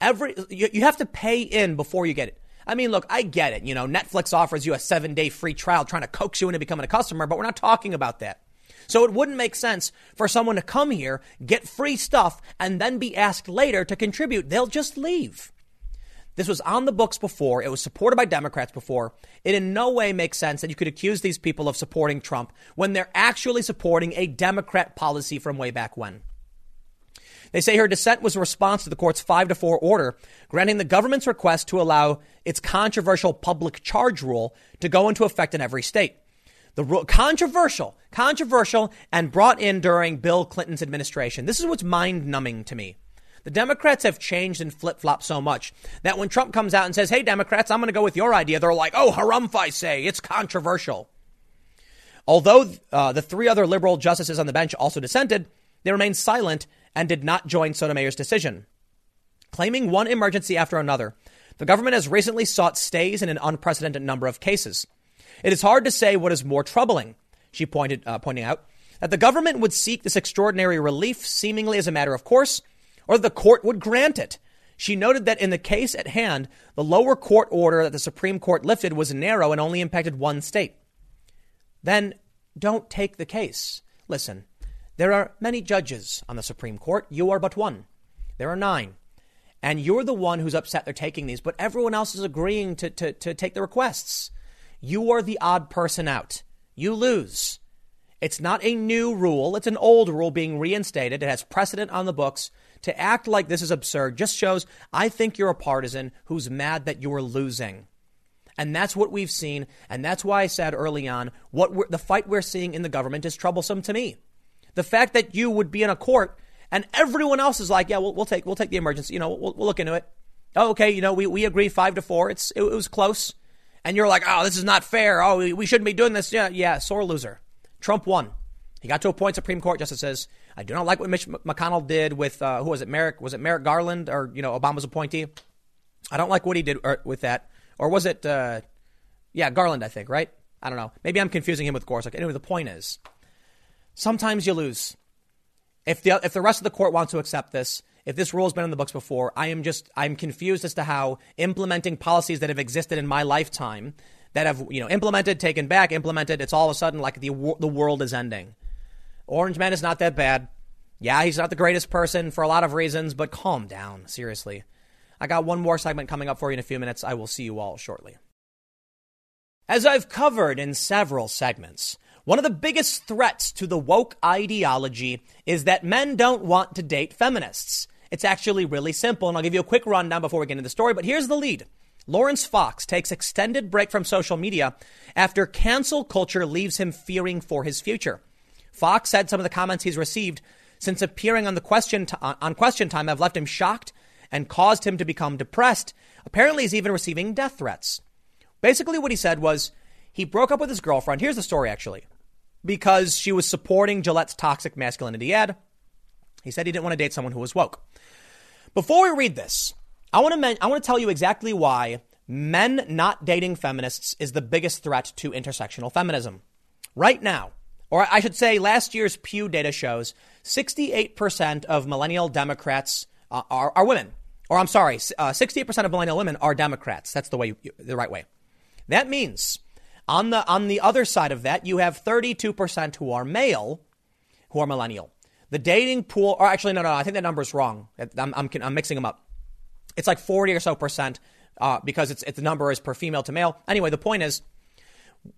Every you, you have to pay in before you get it. I mean, look, I get it. You know, Netflix offers you a seven day free trial trying to coax you into becoming a customer, but we're not talking about that. So it wouldn't make sense for someone to come here, get free stuff, and then be asked later to contribute. They'll just leave. This was on the books before. It was supported by Democrats before. It in no way makes sense that you could accuse these people of supporting Trump when they're actually supporting a Democrat policy from way back when. They say her dissent was a response to the court's 5 to 4 order granting the government's request to allow its controversial public charge rule to go into effect in every state. The rule, controversial, controversial, and brought in during Bill Clinton's administration. This is what's mind numbing to me. The Democrats have changed and flip flopped so much that when Trump comes out and says, Hey, Democrats, I'm going to go with your idea, they're like, Oh, harumph, I say. It's controversial. Although uh, the three other liberal justices on the bench also dissented, they remained silent and did not join Sotomayor's decision. Claiming one emergency after another, the government has recently sought stays in an unprecedented number of cases. It is hard to say what is more troubling, she pointed, uh, pointing out, that the government would seek this extraordinary relief seemingly as a matter of course, or the court would grant it. She noted that in the case at hand, the lower court order that the Supreme Court lifted was narrow and only impacted one state. Then don't take the case. Listen, there are many judges on the Supreme Court. You are but one. There are nine. And you're the one who's upset they're taking these, but everyone else is agreeing to, to, to take the requests. You are the odd person out. You lose. It's not a new rule, it's an old rule being reinstated. It has precedent on the books. To act like this is absurd just shows I think you're a partisan who's mad that you're losing. And that's what we've seen. And that's why I said early on what the fight we're seeing in the government is troublesome to me. The fact that you would be in a court and everyone else is like, yeah, we'll, we'll take we'll take the emergency. You know, we'll, we'll look into it. Oh, okay, you know, we, we agree five to four. It's it, it was close and you're like, oh, this is not fair. Oh, we shouldn't be doing this. Yeah, yeah, sore loser. Trump won. He got to appoint Supreme Court justices. I do not like what Mitch McConnell did with uh, who was it? Merrick was it Merrick Garland or you know Obama's appointee? I don't like what he did er, with that. Or was it? Uh, yeah, Garland, I think. Right? I don't know. Maybe I'm confusing him with Gorsuch. Anyway, the point is, sometimes you lose. If the if the rest of the court wants to accept this, if this rule has been in the books before, I am just I'm confused as to how implementing policies that have existed in my lifetime that have you know implemented, taken back, implemented, it's all of a sudden like the the world is ending. Orange Man is not that bad. Yeah, he's not the greatest person for a lot of reasons, but calm down, seriously. I got one more segment coming up for you in a few minutes. I will see you all shortly. As I've covered in several segments, one of the biggest threats to the woke ideology is that men don't want to date feminists. It's actually really simple, and I'll give you a quick rundown before we get into the story. But here's the lead. Laurence Fox takes extended break from social media after cancel culture leaves him fearing for his future. Fox said some of the comments he's received since appearing on the question t- on Question Time have left him shocked and caused him to become depressed. Apparently, he's even receiving death threats. Basically, what he said was he broke up with his girlfriend. Here's the story, actually, because she was supporting Gillette's toxic masculinity ad. He said he didn't want to date someone who was woke. Before we read this, I want to men- I want to tell you exactly why men not dating feminists is the biggest threat to intersectional feminism. Right now, or I should say last year's Pew data shows 68% of millennial Democrats uh, are, are women. Or I'm sorry, uh, 68% of millennial women are Democrats. That's the way, the right way. That means On the on the other side of that, you have 32% who are male, who are millennial. The dating pool, or actually, no, no, I think that number is wrong. I'm, I'm, I'm mixing them up. It's like 40 or so percent uh, because it's, it's the number is per female to male. Anyway, the point is,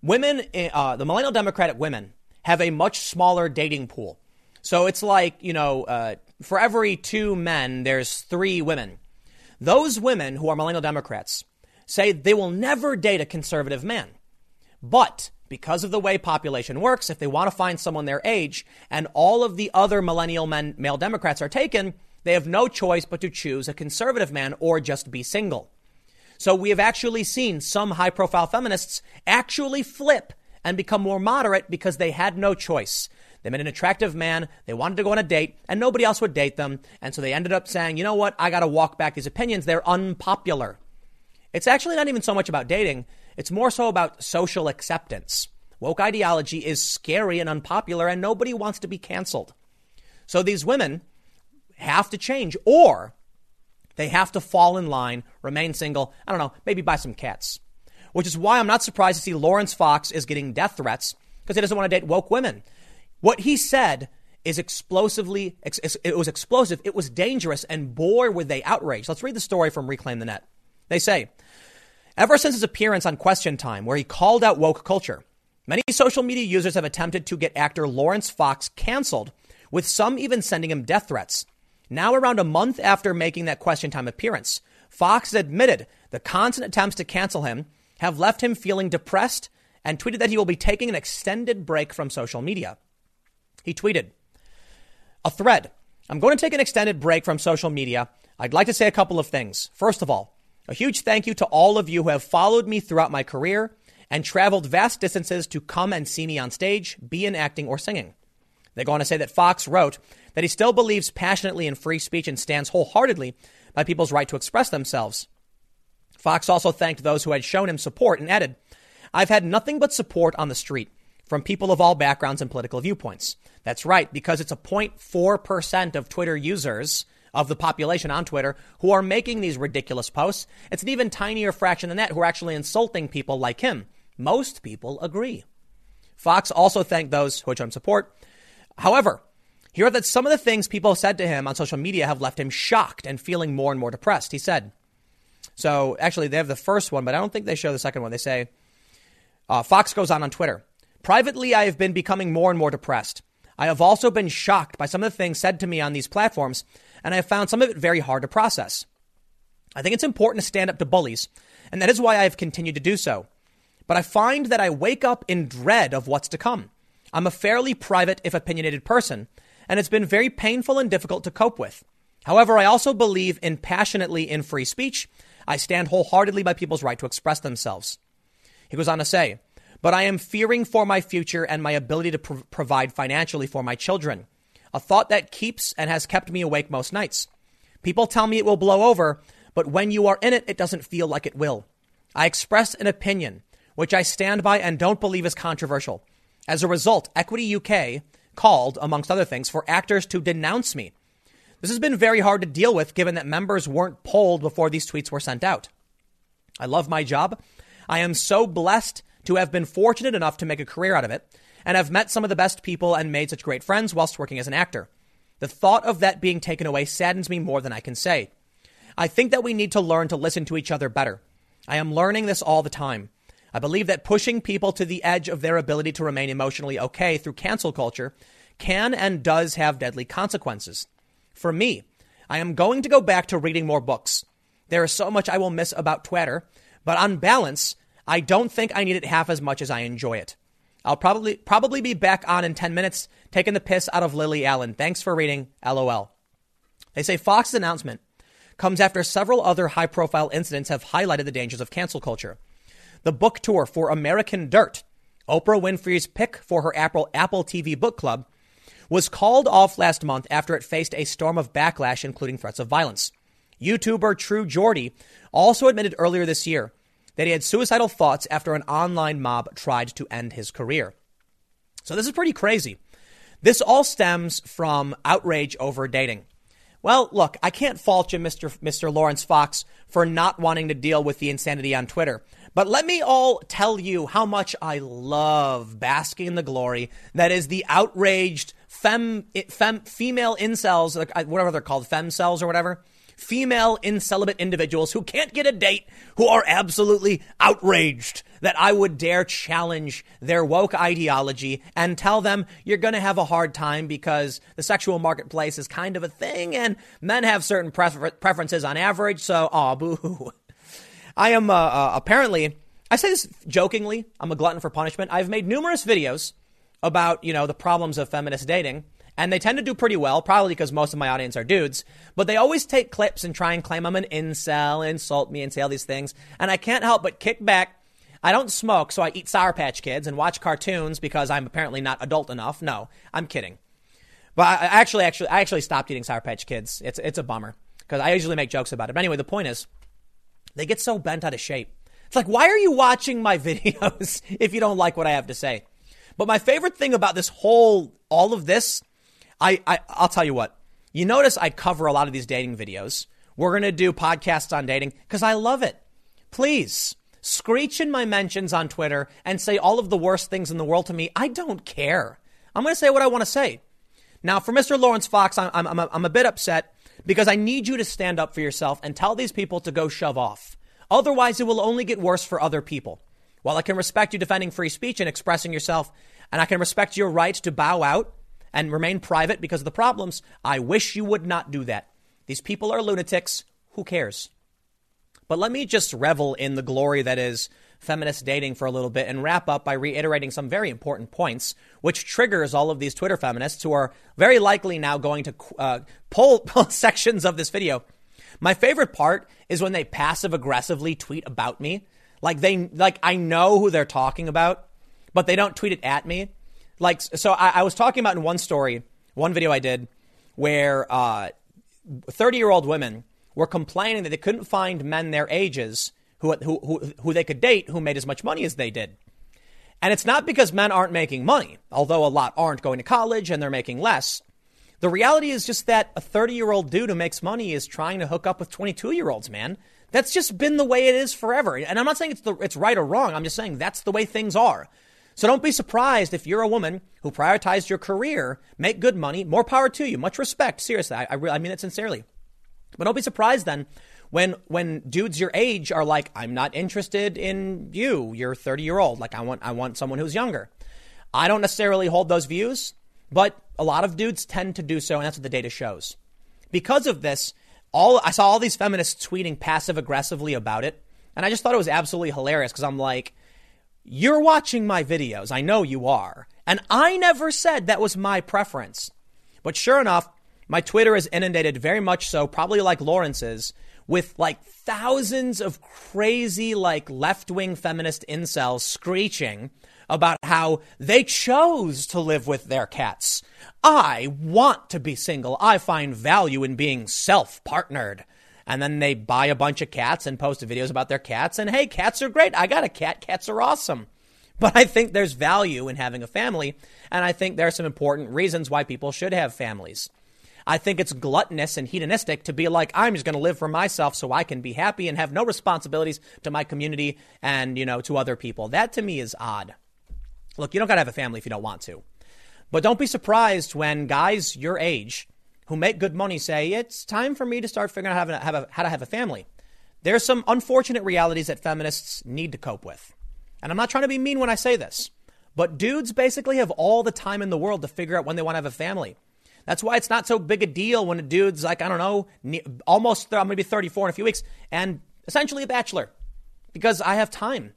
women, uh, the millennial Democratic women have a much smaller dating pool. So it's like, you know, uh, for every two men, there's three women. Those women who are millennial Democrats say they will never date a conservative man. But because of the way population works, if they want to find someone their age and all of the other millennial men, male Democrats are taken, they have no choice but to choose a conservative man or just be single. So we have actually seen some high profile feminists actually flip and become more moderate because they had no choice. They met an attractive man, they wanted to go on a date, and nobody else would date them. And so they ended up saying, you know what, I got to walk back these opinions. They're unpopular. It's actually not even so much about dating, it's more so about social acceptance. Woke ideology is scary and unpopular, and nobody wants to be canceled. So these women have to change, or they have to fall in line, remain single, I don't know, maybe buy some cats. Which is why I'm not surprised to see Laurence Fox is getting death threats because he doesn't want to date woke women. What he said is explosively, it was explosive, it was dangerous, and boy, were they outraged. Let's read the story from Reclaim the Net. They say, ever since his appearance on Question Time, where he called out woke culture, many social media users have attempted to get actor Laurence Fox canceled, with some even sending him death threats. Now, around a month after making that Question Time appearance, Fox has admitted the constant attempts to cancel him have left him feeling depressed and tweeted that he will be taking an extended break from social media. He tweeted a thread. I'm going to take an extended break from social media. I'd like to say a couple of things. First of all, a huge thank you to all of you who have followed me throughout my career and traveled vast distances to come and see me on stage, be in acting or singing. They go on to say that Fox wrote that he still believes passionately in free speech and stands wholeheartedly by people's right to express themselves. Fox also thanked those who had shown him support and added, I've had nothing but support on the street from people of all backgrounds and political viewpoints. That's right, because it's a 0.4% of Twitter users of the population on Twitter who are making these ridiculous posts. It's an even tinier fraction than that who are actually insulting people like him. Most people agree. Fox also thanked those who had shown support. However, he wrote that some of the things people said to him on social media have left him shocked and feeling more and more depressed. He said, so actually, they have the first one, but I don't think they show the second one. They say, uh, Fox goes on on Twitter. Privately, I have been becoming more and more depressed. I have also been shocked by some of the things said to me on these platforms, and I have found some of it very hard to process. I think it's important to stand up to bullies, and that is why I have continued to do so. But I find that I wake up in dread of what's to come. I'm a fairly private, if opinionated person, and it's been very painful and difficult to cope with. However, I also believe in passionately in free speech. I stand wholeheartedly by people's right to express themselves. He goes on to say, but I am fearing for my future and my ability to pro- provide financially for my children. A thought that keeps and has kept me awake most nights. People tell me it will blow over, but when you are in it, it doesn't feel like it will. I express an opinion, which I stand by and don't believe is controversial. As a result, Equity UK called, amongst other things, for actors to denounce me. This has been very hard to deal with given that members weren't polled before these tweets were sent out. I love my job. I am so blessed to have been fortunate enough to make a career out of it and have met some of the best people and made such great friends whilst working as an actor. The thought of that being taken away saddens me more than I can say. I think that we need to learn to listen to each other better. I am learning this all the time. I believe that pushing people to the edge of their ability to remain emotionally okay through cancel culture can and does have deadly consequences. For me, I am going to go back to reading more books. There is so much I will miss about Twitter, but on balance, I don't think I need it half as much as I enjoy it. I'll probably probably be back on in 10 minutes taking the piss out of Lily Allen. Thanks for reading. LOL. They say Fox's announcement comes after several other high profile incidents have highlighted the dangers of cancel culture. The book tour for American Dirt, Oprah Winfrey's pick for her Apple, Apple TV book club, was called off last month after it faced a storm of backlash, including threats of violence. YouTuber TrueGeordie also admitted earlier this year that he had suicidal thoughts after an online mob tried to end his career. So this is pretty crazy. This all stems from outrage over dating. Well, look, I can't fault you, Mr. Mr. Laurence Fox, for not wanting to deal with the insanity on Twitter. But let me all tell you how much I love basking in the glory that is the outraged fem, fem female incels, whatever they're called, fem cells or whatever female incelibate individuals who can't get a date who are absolutely outraged that I would dare challenge their woke ideology and tell them you're going to have a hard time because the sexual marketplace is kind of a thing and men have certain prefer- preferences on average. So, oh, boo. I am uh, uh, apparently, I say this jokingly, I'm a glutton for punishment. I've made numerous videos about, you know, the problems of feminist dating. And they tend to do pretty well, probably because most of my audience are dudes. But they always take clips and try and claim I'm an incel, insult me, and say all these things. And I can't help but kick back. I don't smoke, so I eat Sour Patch Kids and watch cartoons because I'm apparently not adult enough. No, I'm kidding. But I actually, actually, I actually stopped eating Sour Patch Kids. It's it's a bummer because I usually make jokes about it. But anyway, the point is, they get so bent out of shape. It's like, why are you watching my videos if you don't like what I have to say? But my favorite thing about this whole, all of this I, I I'll tell you what. You notice I cover a lot of these dating videos. We're going to do podcasts on dating because I love it. Please screech in my mentions on Twitter and say all of the worst things in the world to me. I don't care. I'm going to say what I want to say. Now, for Mr. Laurence Fox, I'm, I'm, I'm, a, I'm a bit upset because I need you to stand up for yourself and tell these people to go shove off. Otherwise, it will only get worse for other people. While I can respect you defending free speech and expressing yourself, and I can respect your right to bow out and remain private because of the problems. I wish you would not do that. These people are lunatics. Who cares? But let me just revel in the glory that is feminist dating for a little bit and wrap up by reiterating some very important points, which triggers all of these Twitter feminists who are very likely now going to uh, pull, pull sections of this video. My favorite part is when they passive aggressively tweet about me. Like they, like I know who they're talking about, but they don't tweet it at me. Like, so I, I was talking about in one story, one video I did, where 30 uh, year old women were complaining that they couldn't find men their ages who, who, who, who they could date who made as much money as they did. And it's not because men aren't making money, although a lot aren't going to college and they're making less. The reality is just that a 30 year old dude who makes money is trying to hook up with 22 year olds, man. That's just been the way it is forever. And I'm not saying it's, the, it's right or wrong. I'm just saying that's the way things are. So don't be surprised if you're a woman who prioritized your career, make good money, more power to you, much respect. Seriously, I, I, I mean it sincerely. But don't be surprised then when when dudes your age are like, I'm not interested in you. You're 30 year old. Like I want I want someone who's younger. I don't necessarily hold those views, but a lot of dudes tend to do so, and that's what the data shows. Because of this, all I saw all these feminists tweeting passive aggressively about it, and I just thought it was absolutely hilarious because I'm like, you're watching my videos. I know you are. And I never said that was my preference. But sure enough, my Twitter is inundated very much so, probably like Laurence's, with like thousands of crazy, like left wing feminist incels screeching about how they chose to live with their cats. I want to be single. I find value in being self partnered and then they buy a bunch of cats and post videos about their cats. And hey, cats are great. I got a cat. Cats are awesome. But I think there's value in having a family, and I think there are some important reasons why people should have families. I think it's gluttonous and hedonistic to be like, I'm just going to live for myself so I can be happy and have no responsibilities to my community and, you know, to other people. That to me is odd. Look, you don't got to have a family if you don't want to. But don't be surprised when guys your age who make good money say, it's time for me to start figuring out how to have a, how to have a family. There's some unfortunate realities that feminists need to cope with. And I'm not trying to be mean when I say this, but dudes basically have all the time in the world to figure out when they want to have a family. That's why it's not so big a deal when a dude's like, I don't know, almost, I'm going to be 34 in a few weeks and essentially a bachelor because I have time.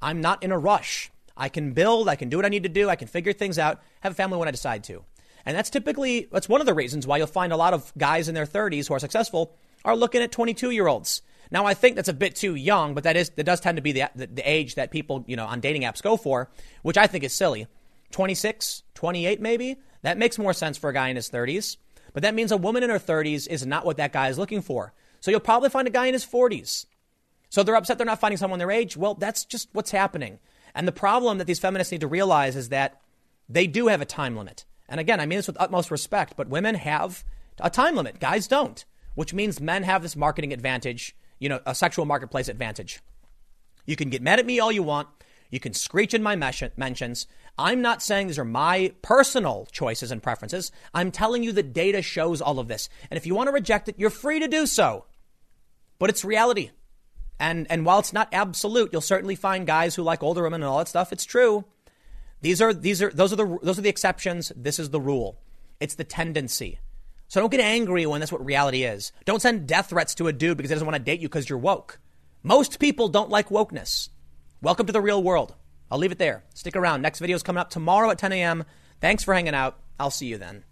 I'm not in a rush. I can build, I can do what I need to do, I can figure things out, have a family when I decide to. And that's typically, that's one of the reasons why you'll find a lot of guys in their 30s who are successful are looking at 22 year olds. Now, I think that's a bit too young, but that is, that does tend to be the, the, the age that people, you know, on dating apps go for, which I think is silly. 26, 28 maybe? That makes more sense for a guy in his 30s. But that means a woman in her 30s is not what that guy is looking for. So you'll probably find a guy in his 40s. So they're upset they're not finding someone their age. Well, that's just what's happening. And the problem that these feminists need to realize is that they do have a time limit. And again, I mean this with utmost respect, but women have a time limit. Guys don't, which means men have this marketing advantage, you know, a sexual marketplace advantage. You can get mad at me all you want. You can screech in my mentions. I'm not saying these are my personal choices and preferences. I'm telling you the data shows all of this. And if you want to reject it, you're free to do so. But it's reality. And and while it's not absolute, you'll certainly find guys who like older women and all that stuff. It's true. These are these are those are the those are the exceptions. This is the rule. It's the tendency. So don't get angry when that's what reality is. Don't send death threats to a dude because he doesn't want to date you because you're woke. Most people don't like wokeness. Welcome to the real world. I'll leave it there. Stick around. Next video is coming up tomorrow at 10 a.m. Thanks for hanging out. I'll see you then.